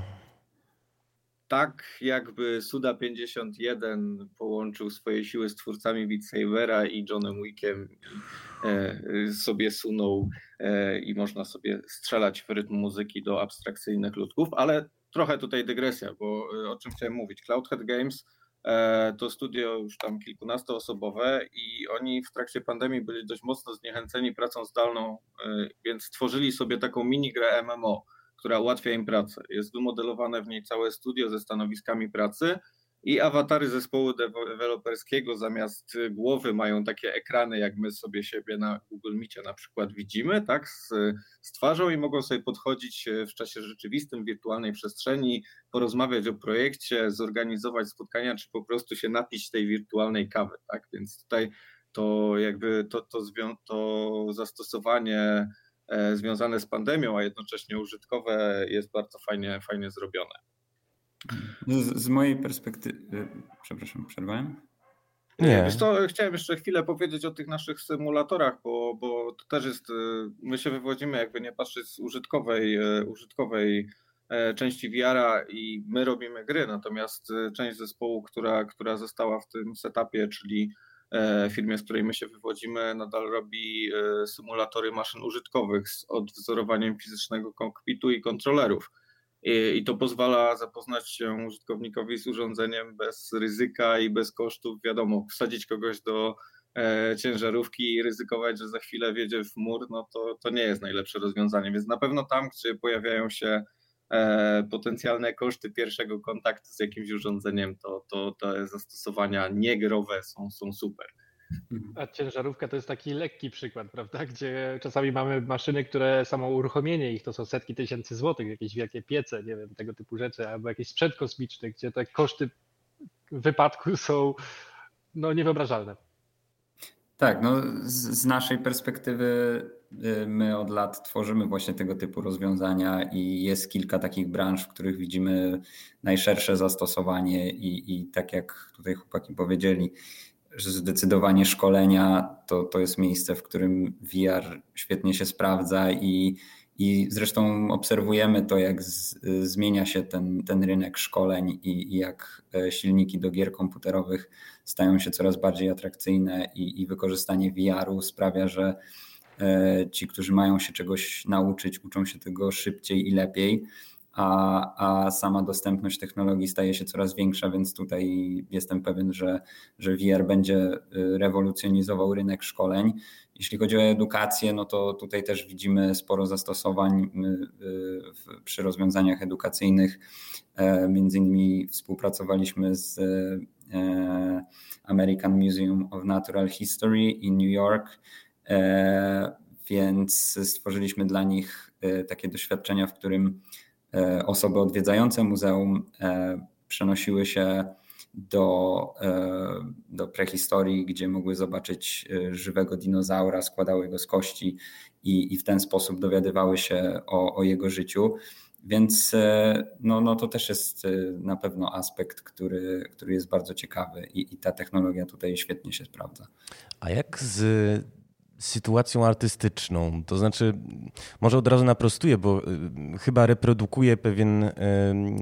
tak jakby Suda51 połączył swoje siły z twórcami Beat Sabera i Johnem Wickiem e, sobie sunął e, i można sobie strzelać w rytm muzyki do abstrakcyjnych ludków, ale trochę tutaj dygresja, bo e, o czym chciałem mówić. Cloudhead Games to studio już tam kilkunastoosobowe i oni w trakcie pandemii byli dość mocno zniechęceni pracą zdalną, więc stworzyli sobie taką mini grę MMO która ułatwia im pracę. Jest wymodelowane w niej całe studio ze stanowiskami pracy i awatary zespołu deweloperskiego zamiast głowy mają takie ekrany, jak my sobie siebie na Google Meetie na przykład widzimy, tak, z, z twarzą i mogą sobie podchodzić w czasie rzeczywistym, wirtualnej przestrzeni, porozmawiać o projekcie, zorganizować spotkania, czy po prostu się napić tej wirtualnej kawy, tak, więc tutaj to jakby to, to, to zastosowanie E, związane z pandemią, a jednocześnie użytkowe jest bardzo fajnie, fajnie zrobione. Z, z mojej perspektywy, przepraszam, przerwałem? Nie. Wiesz co, chciałem jeszcze chwilę powiedzieć o tych naszych symulatorach, bo, bo to też jest, e, my się wywodzimy jakby nie patrzeć z użytkowej, e, użytkowej części VR-a i my robimy gry, natomiast część zespołu, która, która została w tym setupie, czyli E, firmie, z której my się wywodzimy, nadal robi e, symulatory maszyn użytkowych z odwzorowaniem fizycznego kokpitu i kontrolerów. I, to pozwala zapoznać się użytkownikowi z urządzeniem bez ryzyka i bez kosztów. Wiadomo, wsadzić kogoś do e, ciężarówki i ryzykować, że za chwilę wjedzie w mur, no to, to nie jest najlepsze rozwiązanie. Więc na pewno tam, gdzie pojawiają się E, potencjalne koszty pierwszego kontaktu z jakimś urządzeniem, to, to te zastosowania niegrowe są, są super. A ciężarówka to jest taki lekki przykład, prawda? Gdzie czasami mamy maszyny, które samo uruchomienie ich to są setki tysięcy złotych, jakieś wielkie piece, nie wiem, tego typu rzeczy, albo jakiś sprzęt kosmiczny, gdzie te koszty wypadku są no, niewyobrażalne. Tak, no z, naszej perspektywy y, my od lat tworzymy właśnie tego typu rozwiązania i jest kilka takich branż, w których widzimy najszersze zastosowanie i, i tak jak tutaj chłopaki powiedzieli, zdecydowanie szkolenia to, to jest miejsce, w którym VR świetnie się sprawdza i i zresztą obserwujemy to, jak z, zmienia się ten, ten rynek szkoleń i, i, jak e, silniki do gier komputerowych stają się coraz bardziej atrakcyjne i, i wykorzystanie VR-u sprawia, że e, ci, którzy mają się czegoś nauczyć, uczą się tego szybciej i lepiej a, a sama dostępność technologii staje się coraz większa, więc tutaj jestem pewien, że, że VR będzie y, rewolucjonizował rynek szkoleń. Jeśli chodzi o edukację, no to tutaj też widzimy sporo zastosowań y, y, przy rozwiązaniach edukacyjnych. E, między innymi współpracowaliśmy z e, American Museum of Natural History in New York, e, więc stworzyliśmy dla nich takie doświadczenia, w którym osoby odwiedzające muzeum e, przenosiły się do, e, do prehistorii, gdzie mogły zobaczyć żywego dinozaura, składały go z kości i, i w ten sposób dowiadywały się o, o jego życiu. Więc no, no to też jest na pewno aspekt, który, który jest bardzo ciekawy i, i ta technologia tutaj świetnie się sprawdza. A jak z sytuacją artystyczną. To znaczy, może od razu naprostuję, bo y, chyba reprodukuje pewien y,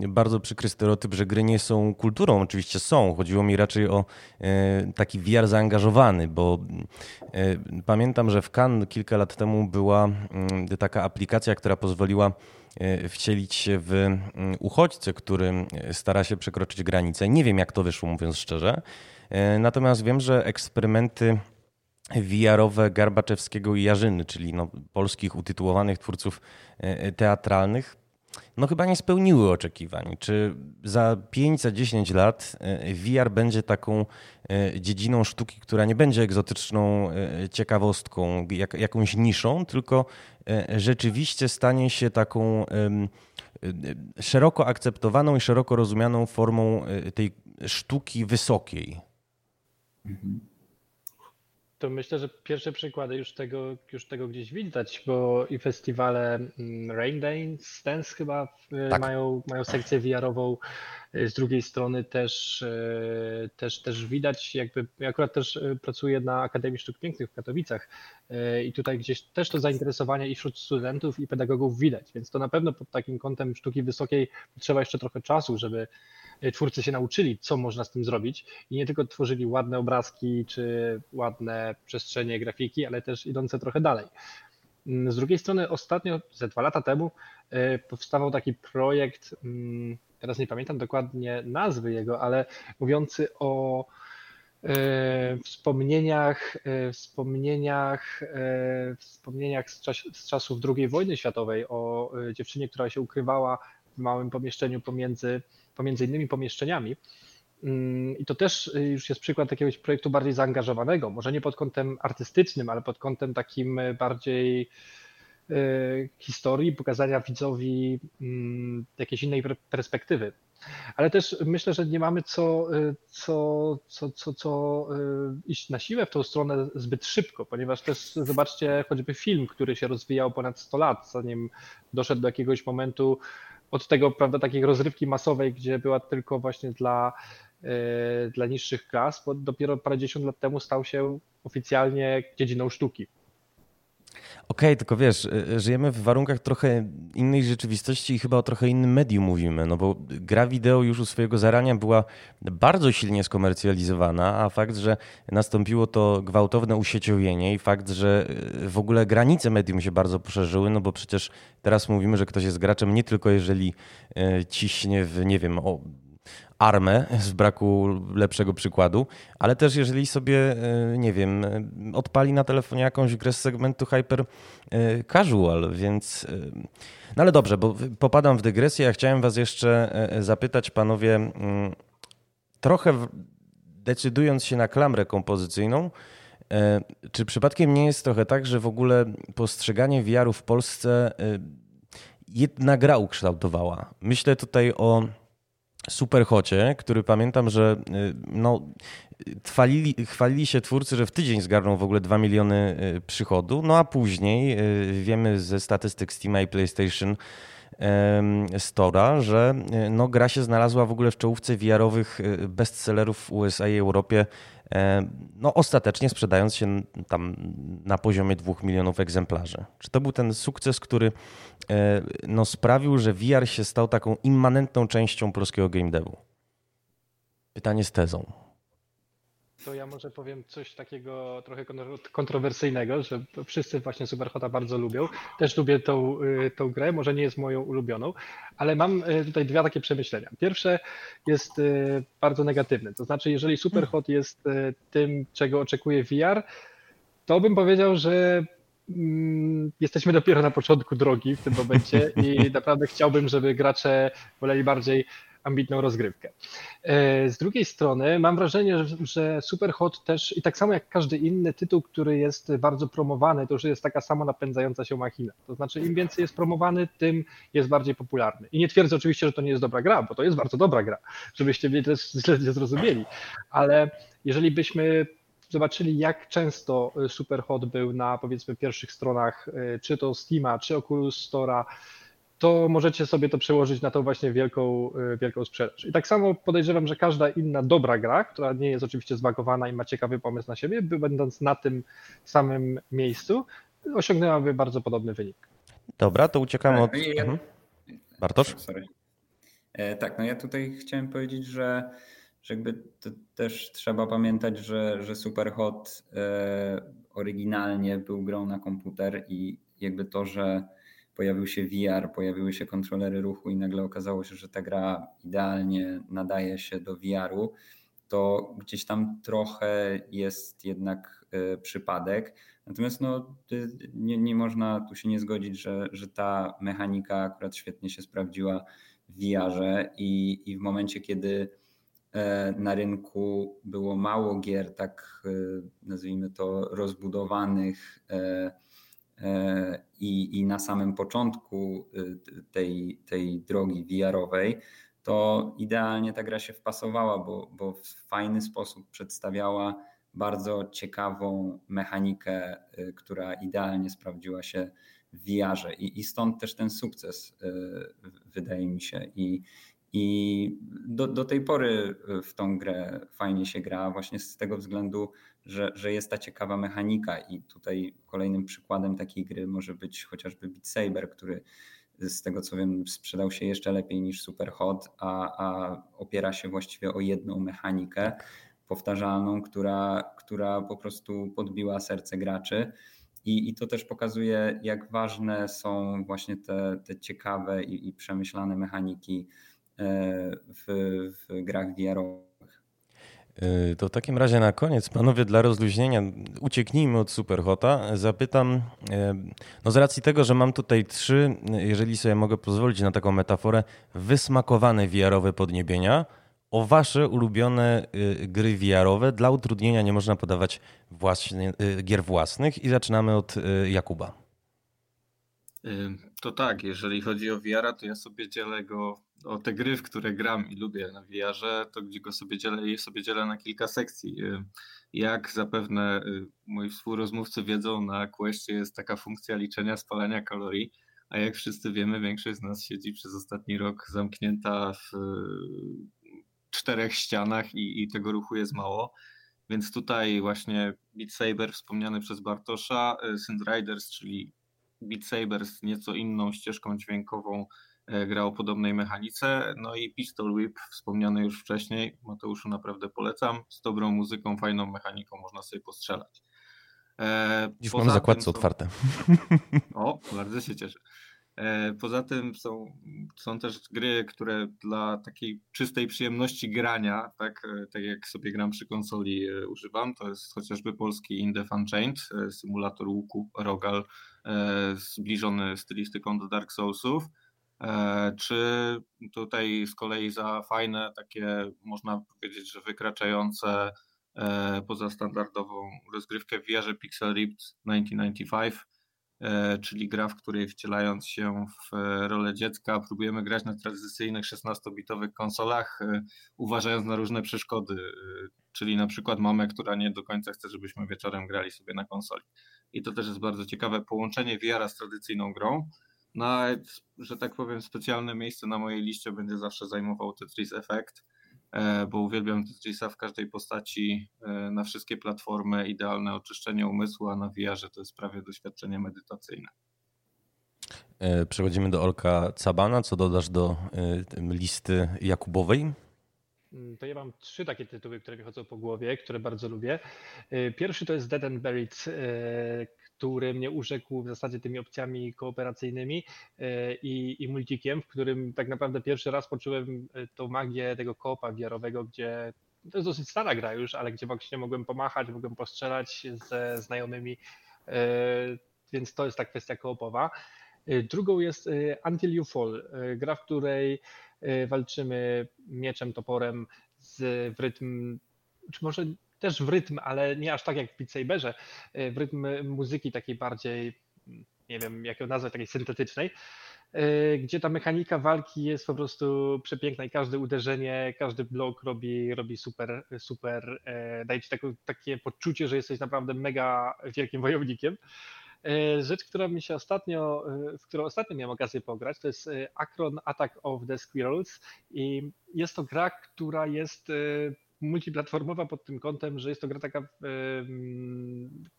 bardzo przykry stereotyp, że gry nie są kulturą. Oczywiście są. Chodziło mi raczej o y, taki VR zaangażowany, bo pamiętam, że w Cannes kilka lat temu była taka aplikacja, która pozwoliła wcielić się w uchodźcę, który stara się przekroczyć granicę. Nie wiem, jak to wyszło, mówiąc szczerze. Natomiast wiem, że eksperymenty VR-owe Garbaczewskiego i Jarzyny, czyli no, polskich utytułowanych twórców e, e, teatralnych, no chyba nie spełniły oczekiwań. Czy za 5, za 10 lat e, VR będzie taką dziedziną sztuki, która nie będzie egzotyczną ciekawostką, jak, jakąś niszą, tylko rzeczywiście stanie się taką szeroko akceptowaną i szeroko rozumianą formą tej sztuki wysokiej? Mhm. To myślę, że pierwsze przykłady już tego, już tego gdzieś widać, bo i festiwale mm, Rain Dance chyba e, tak. mają, mają sekcję VR-ową. Z drugiej strony też, e, też, też widać, jakby ja akurat też e, pracuję na Akademii Sztuk Pięknych w Katowicach i tutaj gdzieś też to zainteresowanie i wśród studentów i pedagogów widać, więc to na pewno pod takim kątem sztuki wysokiej trzeba jeszcze trochę czasu, żeby twórcy się nauczyli, co można z tym zrobić i nie tylko tworzyli ładne obrazki czy ładne przestrzenie grafiki, ale też idące trochę dalej. Mm, z drugiej strony ostatnio, ze dwa lata temu, y, powstawał taki projekt, mm, teraz nie pamiętam dokładnie nazwy jego, ale mówiący o y, wspomnieniach, wspomnieniach, wspomnieniach z, czas, z czasów II wojny światowej, o dziewczynie, która się ukrywała małym pomieszczeniu pomiędzy pomiędzy innymi pomieszczeniami. Mm, I to też y, już jest przykład jakiegoś projektu bardziej zaangażowanego, może nie pod kątem artystycznym, ale pod kątem takim y, bardziej y, historii, pokazania widzowi mm, jakiejś innej perspektywy. Ale też myślę, że nie mamy co, co, co, co, co iść na siłę w tą stronę zbyt szybko, ponieważ też zobaczcie choćby film, który się rozwijał ponad 100 lat, zanim doszedł do jakiegoś momentu, od tego, prawda, takiej rozrywki masowej, gdzie była tylko właśnie dla, yy, dla niższych klas, bo dopiero parędziesiąt lat temu stał się oficjalnie dziedziną sztuki. Okej, okay, tylko wiesz, y, y, żyjemy w warunkach trochę innej rzeczywistości i chyba o trochę innym medium mówimy, no bo gra wideo już u swojego zarania była bardzo silnie skomercjalizowana, a fakt, że nastąpiło to gwałtowne usieciowienie i fakt, że y, w ogóle granice medium się bardzo poszerzyły, no bo przecież teraz mówimy, że ktoś jest graczem nie tylko jeżeli ciśnie w, nie wiem, o armę z braku lepszego przykładu, ale też jeżeli sobie, e, nie wiem, odpali na telefonie jakąś grę z segmentu hyper e, casual, więc... E, no ale dobrze, bo popadam w dygresję. Ja chciałem was jeszcze zapytać, panowie, mm, trochę decydując się na klamrę kompozycyjną, czy przypadkiem nie jest trochę tak, że w ogóle postrzeganie VR-u w Polsce jedna gra ukształtowała? Myślę tutaj o Superhocie, który pamiętam, że y, no, chwalili, chwalili się twórcy, że w tydzień zgarną w ogóle 2 miliony y, przychodu, no a później y, wiemy ze statystyk Steam i PlayStation Store'a, że no, gra się znalazła w ogóle w czołówce VR-owych bestsellerów w USA i Europie no ostatecznie sprzedając się tam na poziomie 2 milionów egzemplarzy. Czy to był ten sukces, który e, no, sprawił, że VR się stał taką immanentną częścią polskiego game devu? Pytanie z tezą to ja może powiem coś takiego trochę kontrowersyjnego, że wszyscy właśnie Superhota bardzo lubią. Też lubię tą, y, tą grę, może nie jest moją ulubioną, ale mam y, tutaj dwa takie przemyślenia. Pierwsze jest y, bardzo negatywne, to znaczy jeżeli Superhot jest tym, czego oczekuje VR, to bym powiedział, że mm, jesteśmy dopiero na początku drogi w tym momencie i naprawdę chciałbym, żeby gracze woleli bardziej ambitną rozgrywkę. E, z drugiej strony mam wrażenie, że Superhot też i tak samo jak każdy inny tytuł, który jest bardzo promowany, to już jest taka samo napędzająca się machina. To znaczy im więcej jest promowany, tym jest bardziej popularny. I nie twierdzę oczywiście, że to nie jest dobra gra, bo to jest bardzo dobra gra, żebyście mnie też źle zrozumieli, ale jeżeli byśmy zobaczyli, jak często Superhot był na powiedzmy pierwszych stronach, e, czy to Steama, czy Oculus Store'a, to możecie sobie to przełożyć na tą właśnie wielką, y, wielką sprzedaż. I tak samo podejrzewam, że każda inna dobra gra, która nie jest oczywiście zbagowana i ma ciekawy pomysł na siebie, będąc na tym samym miejscu, osiągnęłaby bardzo podobny wynik. Dobra, to uciekamy tak, od... Ja... Mhm. Bartosz? Sorry. E, tak, no ja tutaj chciałem powiedzieć, że, że jakby też trzeba pamiętać, że, że Superhot e, oryginalnie był grą na komputer i jakby to, że pojawił się VR, pojawiły się kontrolery ruchu i nagle okazało się, że ta gra idealnie nadaje się do VR-u, to gdzieś tam trochę jest jednak e, przypadek. Natomiast no, nie, nie można tu się nie zgodzić, że, że ta mechanika akurat świetnie się sprawdziła w VR-ze i, i w momencie, kiedy e, na rynku było mało gier, tak e, nazwijmy to rozbudowanych, i, i na samym początku y, tej, tej drogi VR-owej, to idealnie ta gra się wpasowała, bo, bo w fajny sposób przedstawiała bardzo ciekawą mechanikę, która idealnie sprawdziła się w VR-ze i, i stąd też ten sukces wydaje mi się. I, i do, do tej pory w tą grę fajnie się gra, właśnie z tego względu, że, że jest ta ciekawa mechanika. I tutaj kolejnym przykładem takiej gry może być chociażby Beat Saber, który z tego co wiem sprzedał się jeszcze lepiej niż Superhot, a, a opiera się właściwie o jedną mechanikę powtarzalną, która, która po prostu podbiła serce graczy. I, I to też pokazuje, jak ważne są właśnie te, te ciekawe i, i przemyślane mechaniki E, w, w grach VR-owych. E, to w takim razie na koniec, panowie, dla rozluźnienia, ucieknijmy od Superhota. Zapytam, e, no z racji tego, że mam tutaj trzy, jeżeli sobie mogę pozwolić na taką metaforę, wysmakowane VR-owe podniebienia, o wasze ulubione gry VR-owe. Dla utrudnienia nie można podawać właśnie, gier własnych i zaczynamy od Jakuba. To tak, jeżeli chodzi o VR, to ja sobie dzielę go o te gry, w które gram i lubię na VR-ze, to gdzie go sobie dzielę, je sobie dzielę na kilka sekcji. Y, jak zapewne y, moi współrozmówcy wiedzą, na Questie jest taka funkcja liczenia spalania kalorii, a jak wszyscy wiemy, większość z nas siedzi przez ostatni rok zamknięta w y, czterech ścianach i, i tego ruchu jest mało. Więc tutaj właśnie Beat Saber wspomniany przez Bartosza, Synth Riders, czyli Beat Saber z nieco inną ścieżką dźwiękową, gra o podobnej mechanice. No i Pistol Whip, wspomniany już wcześniej, Mateuszu naprawdę polecam. Z dobrą muzyką, fajną mechaniką można sobie postrzelać. E, Dziś mam zakładce są... otwarte. O, bardzo się cieszę. E, poza tym są, są też gry, które dla takiej czystej przyjemności grania, tak, tak jak sobie gram przy konsoli używam, to jest chociażby polski In Defense Unchained, symulator łuku, rogal, zbliżony stylistyką do Dark Soulsów. E, czy tutaj z kolei za fajne, takie można powiedzieć, że wykraczające e, poza standardową rozgrywkę w VR Pixel Ripped 1995, e, czyli gra, w której wcielając się w rolę dziecka próbujemy grać na tradycyjnych 16-bitowych konsolach, uważając na różne przeszkody, czyli na przykład mamę, która nie do końca chce, żebyśmy wieczorem grali sobie na konsoli. I to też jest bardzo ciekawe połączenie VR z tradycyjną grą. Nawet, że tak powiem, specjalne miejsce na mojej liście będzie zawsze zajmował Tetris Effect, e, bo uwielbiam Tetrisa w każdej postaci, e, na wszystkie platformy, idealne oczyszczenie umysłu, a na VR to jest prawie doświadczenie medytacyjne. E, przechodzimy do Olka Cabana. Co dodasz do listy Jakubowej? Mm, to ja mam trzy takie tytuły, które mi chodzą po głowie, które bardzo lubię. Pierwszy to jest Dead and Buried, który mnie urzekł w zasadzie tymi opcjami kooperacyjnymi e, i, i multikiem, w którym tak naprawdę pierwszy raz poczułem e, tą magię tego koopa wiarowego, gdzie to jest dosyć stara gra już, ale gdzie właśnie mogłem pomachać, mogłem postrzelać ze znajomymi, e, więc to jest ta kwestia koopowa. Drugą jest Until You Fall, gra, w której walczymy mieczem, toporem z, w rytm, czy może też w rytm, ale nie aż tak jak w Beat Saberze, e, w rytm muzyki takiej bardziej, nie wiem jak ją nazwać, takiej syntetycznej, e, gdzie ta mechanika walki jest po prostu przepiękna i każde uderzenie, każdy blok robi, robi super, super, e, daje ci takie, takie poczucie, że jesteś naprawdę mega wielkim wojownikiem. Rzecz, która mi się ostatnio, w którą ostatnio miałem okazję pograć, to jest Akron Attack of the Squirrels i jest to gra, która jest multiplatformowa pod tym kątem, że jest to gra taka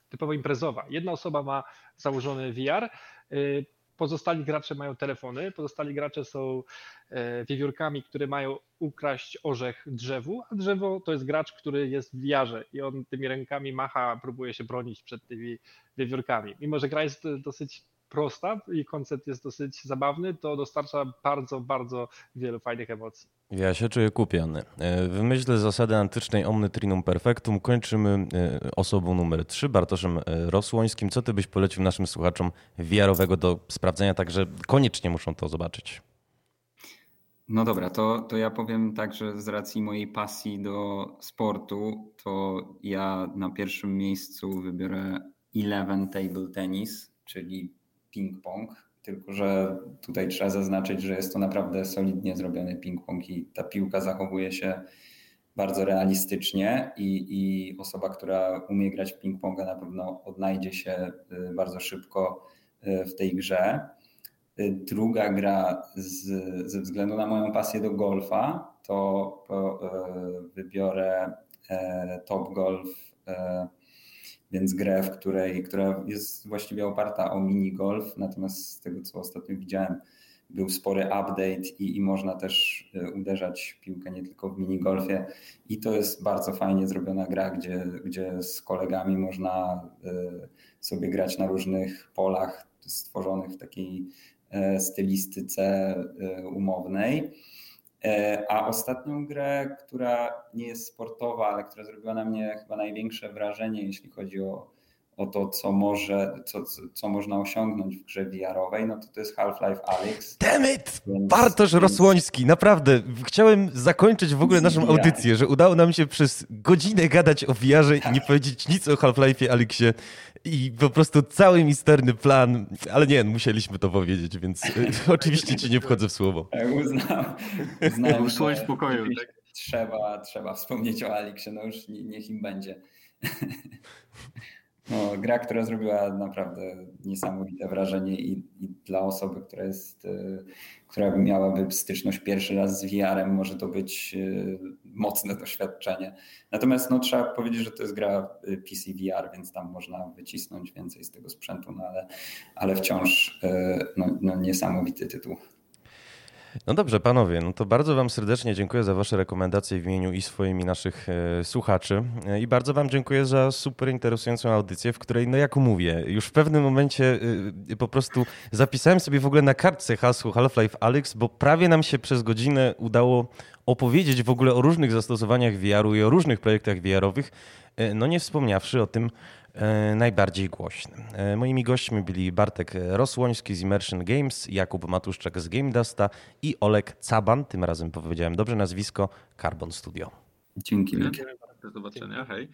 typowo imprezowa. Jedna osoba ma założony VR, y, pozostali gracze mają telefony, pozostali gracze są e, wiewiórkami, które mają ukraść orzech drzewu, a drzewo to jest gracz, który jest w wiarze i on tymi rękami macha, próbuje się bronić przed tymi wiewiórkami. Mimo, że gra jest dosyć prosta i koncept jest dosyć zabawny, to dostarcza bardzo, bardzo wielu fajnych emocji. Ja się czuję kupiony. E, w myśl zasady antycznej Omny Trinum Perfectum kończymy e, osobą numer 3, Bartoszem e, Rosłońskim. Co ty byś polecił naszym słuchaczom wiarowego do sprawdzenia, także koniecznie muszą to zobaczyć? No dobra, to, to ja powiem tak, że z racji mojej pasji do sportu, to ja na pierwszym miejscu wybiorę Eleven Table Tennis, czyli ping-pong, tylko że tutaj trzeba zaznaczyć, że jest to naprawdę solidnie zrobiony ping-pong i ta piłka zachowuje się bardzo realistycznie i, i osoba, która umie grać w ping-ponga na pewno odnajdzie się bardzo szybko w tej grze. Druga gra z, ze względu na moją pasję do golfa, to wybiorę Top Golf więc grę, w której, która jest właściwie oparta o minigolf, natomiast z tego co ostatnio widziałem, był spory update i, i można też e, uderzać piłkę nie tylko w minigolfie i to jest bardzo fajnie zrobiona gra, gdzie, gdzie z kolegami można e, sobie grać na różnych polach stworzonych w takiej e, stylistyce umownej. A ostatnią grę, która nie jest sportowa, ale która zrobiła na mnie chyba największe wrażenie, jeśli chodzi o, o to, co, może, co, co można osiągnąć w grze VR-owej, no to to jest Half-Life Alyx. Bartosz więc... Rosłoński, naprawdę. Chciałem zakończyć w ogóle naszą audycję, że udało nam się przez godzinę gadać o VR-ze i nie powiedzieć nic o Half-Life'ie Alyxie. I po prostu cały misterny plan, ale nie, musieliśmy to powiedzieć, więc oczywiście ci nie wchodzę w słowo. Uznam, uznam Usłoń w pokoju. Tak? Trzeba, trzeba wspomnieć o Aliksie, no już niech im będzie. No, gra, która zrobiła naprawdę niesamowite wrażenie i, i, dla osoby, która jest, e, która miałaby styczność pierwszy raz z VR-em, może to być e, mocne doświadczenie. Natomiast no, trzeba powiedzieć, że to jest gra e, PC VR, więc tam można wycisnąć więcej z tego sprzętu, no, ale, ale wciąż no, no, niesamowity tytuł. No dobrze, panowie, no to bardzo wam serdecznie dziękuję za wasze rekomendacje w imieniu i swoimi naszych e, słuchaczy. E, i bardzo wam dziękuję za super interesującą audycję, w której, no jak mówię, już w pewnym momencie e, po prostu zapisałem sobie w ogóle na kartce hasło Half-Life Alyx, bo prawie nam się przez godzinę udało opowiedzieć w ogóle o różnych zastosowaniach VR-u i o różnych projektach VR-owych, no nie wspomniawszy o tym, E, najbardziej głośnym. E, moimi gośćmi byli Bartek Rosłoński z Immersion Games, Jakub Matuszczak z Game Dusta i Olek Caban, tym razem powiedziałem dobrze nazwisko, Carbon Studio. Dzięki. Do zobaczenia, hej.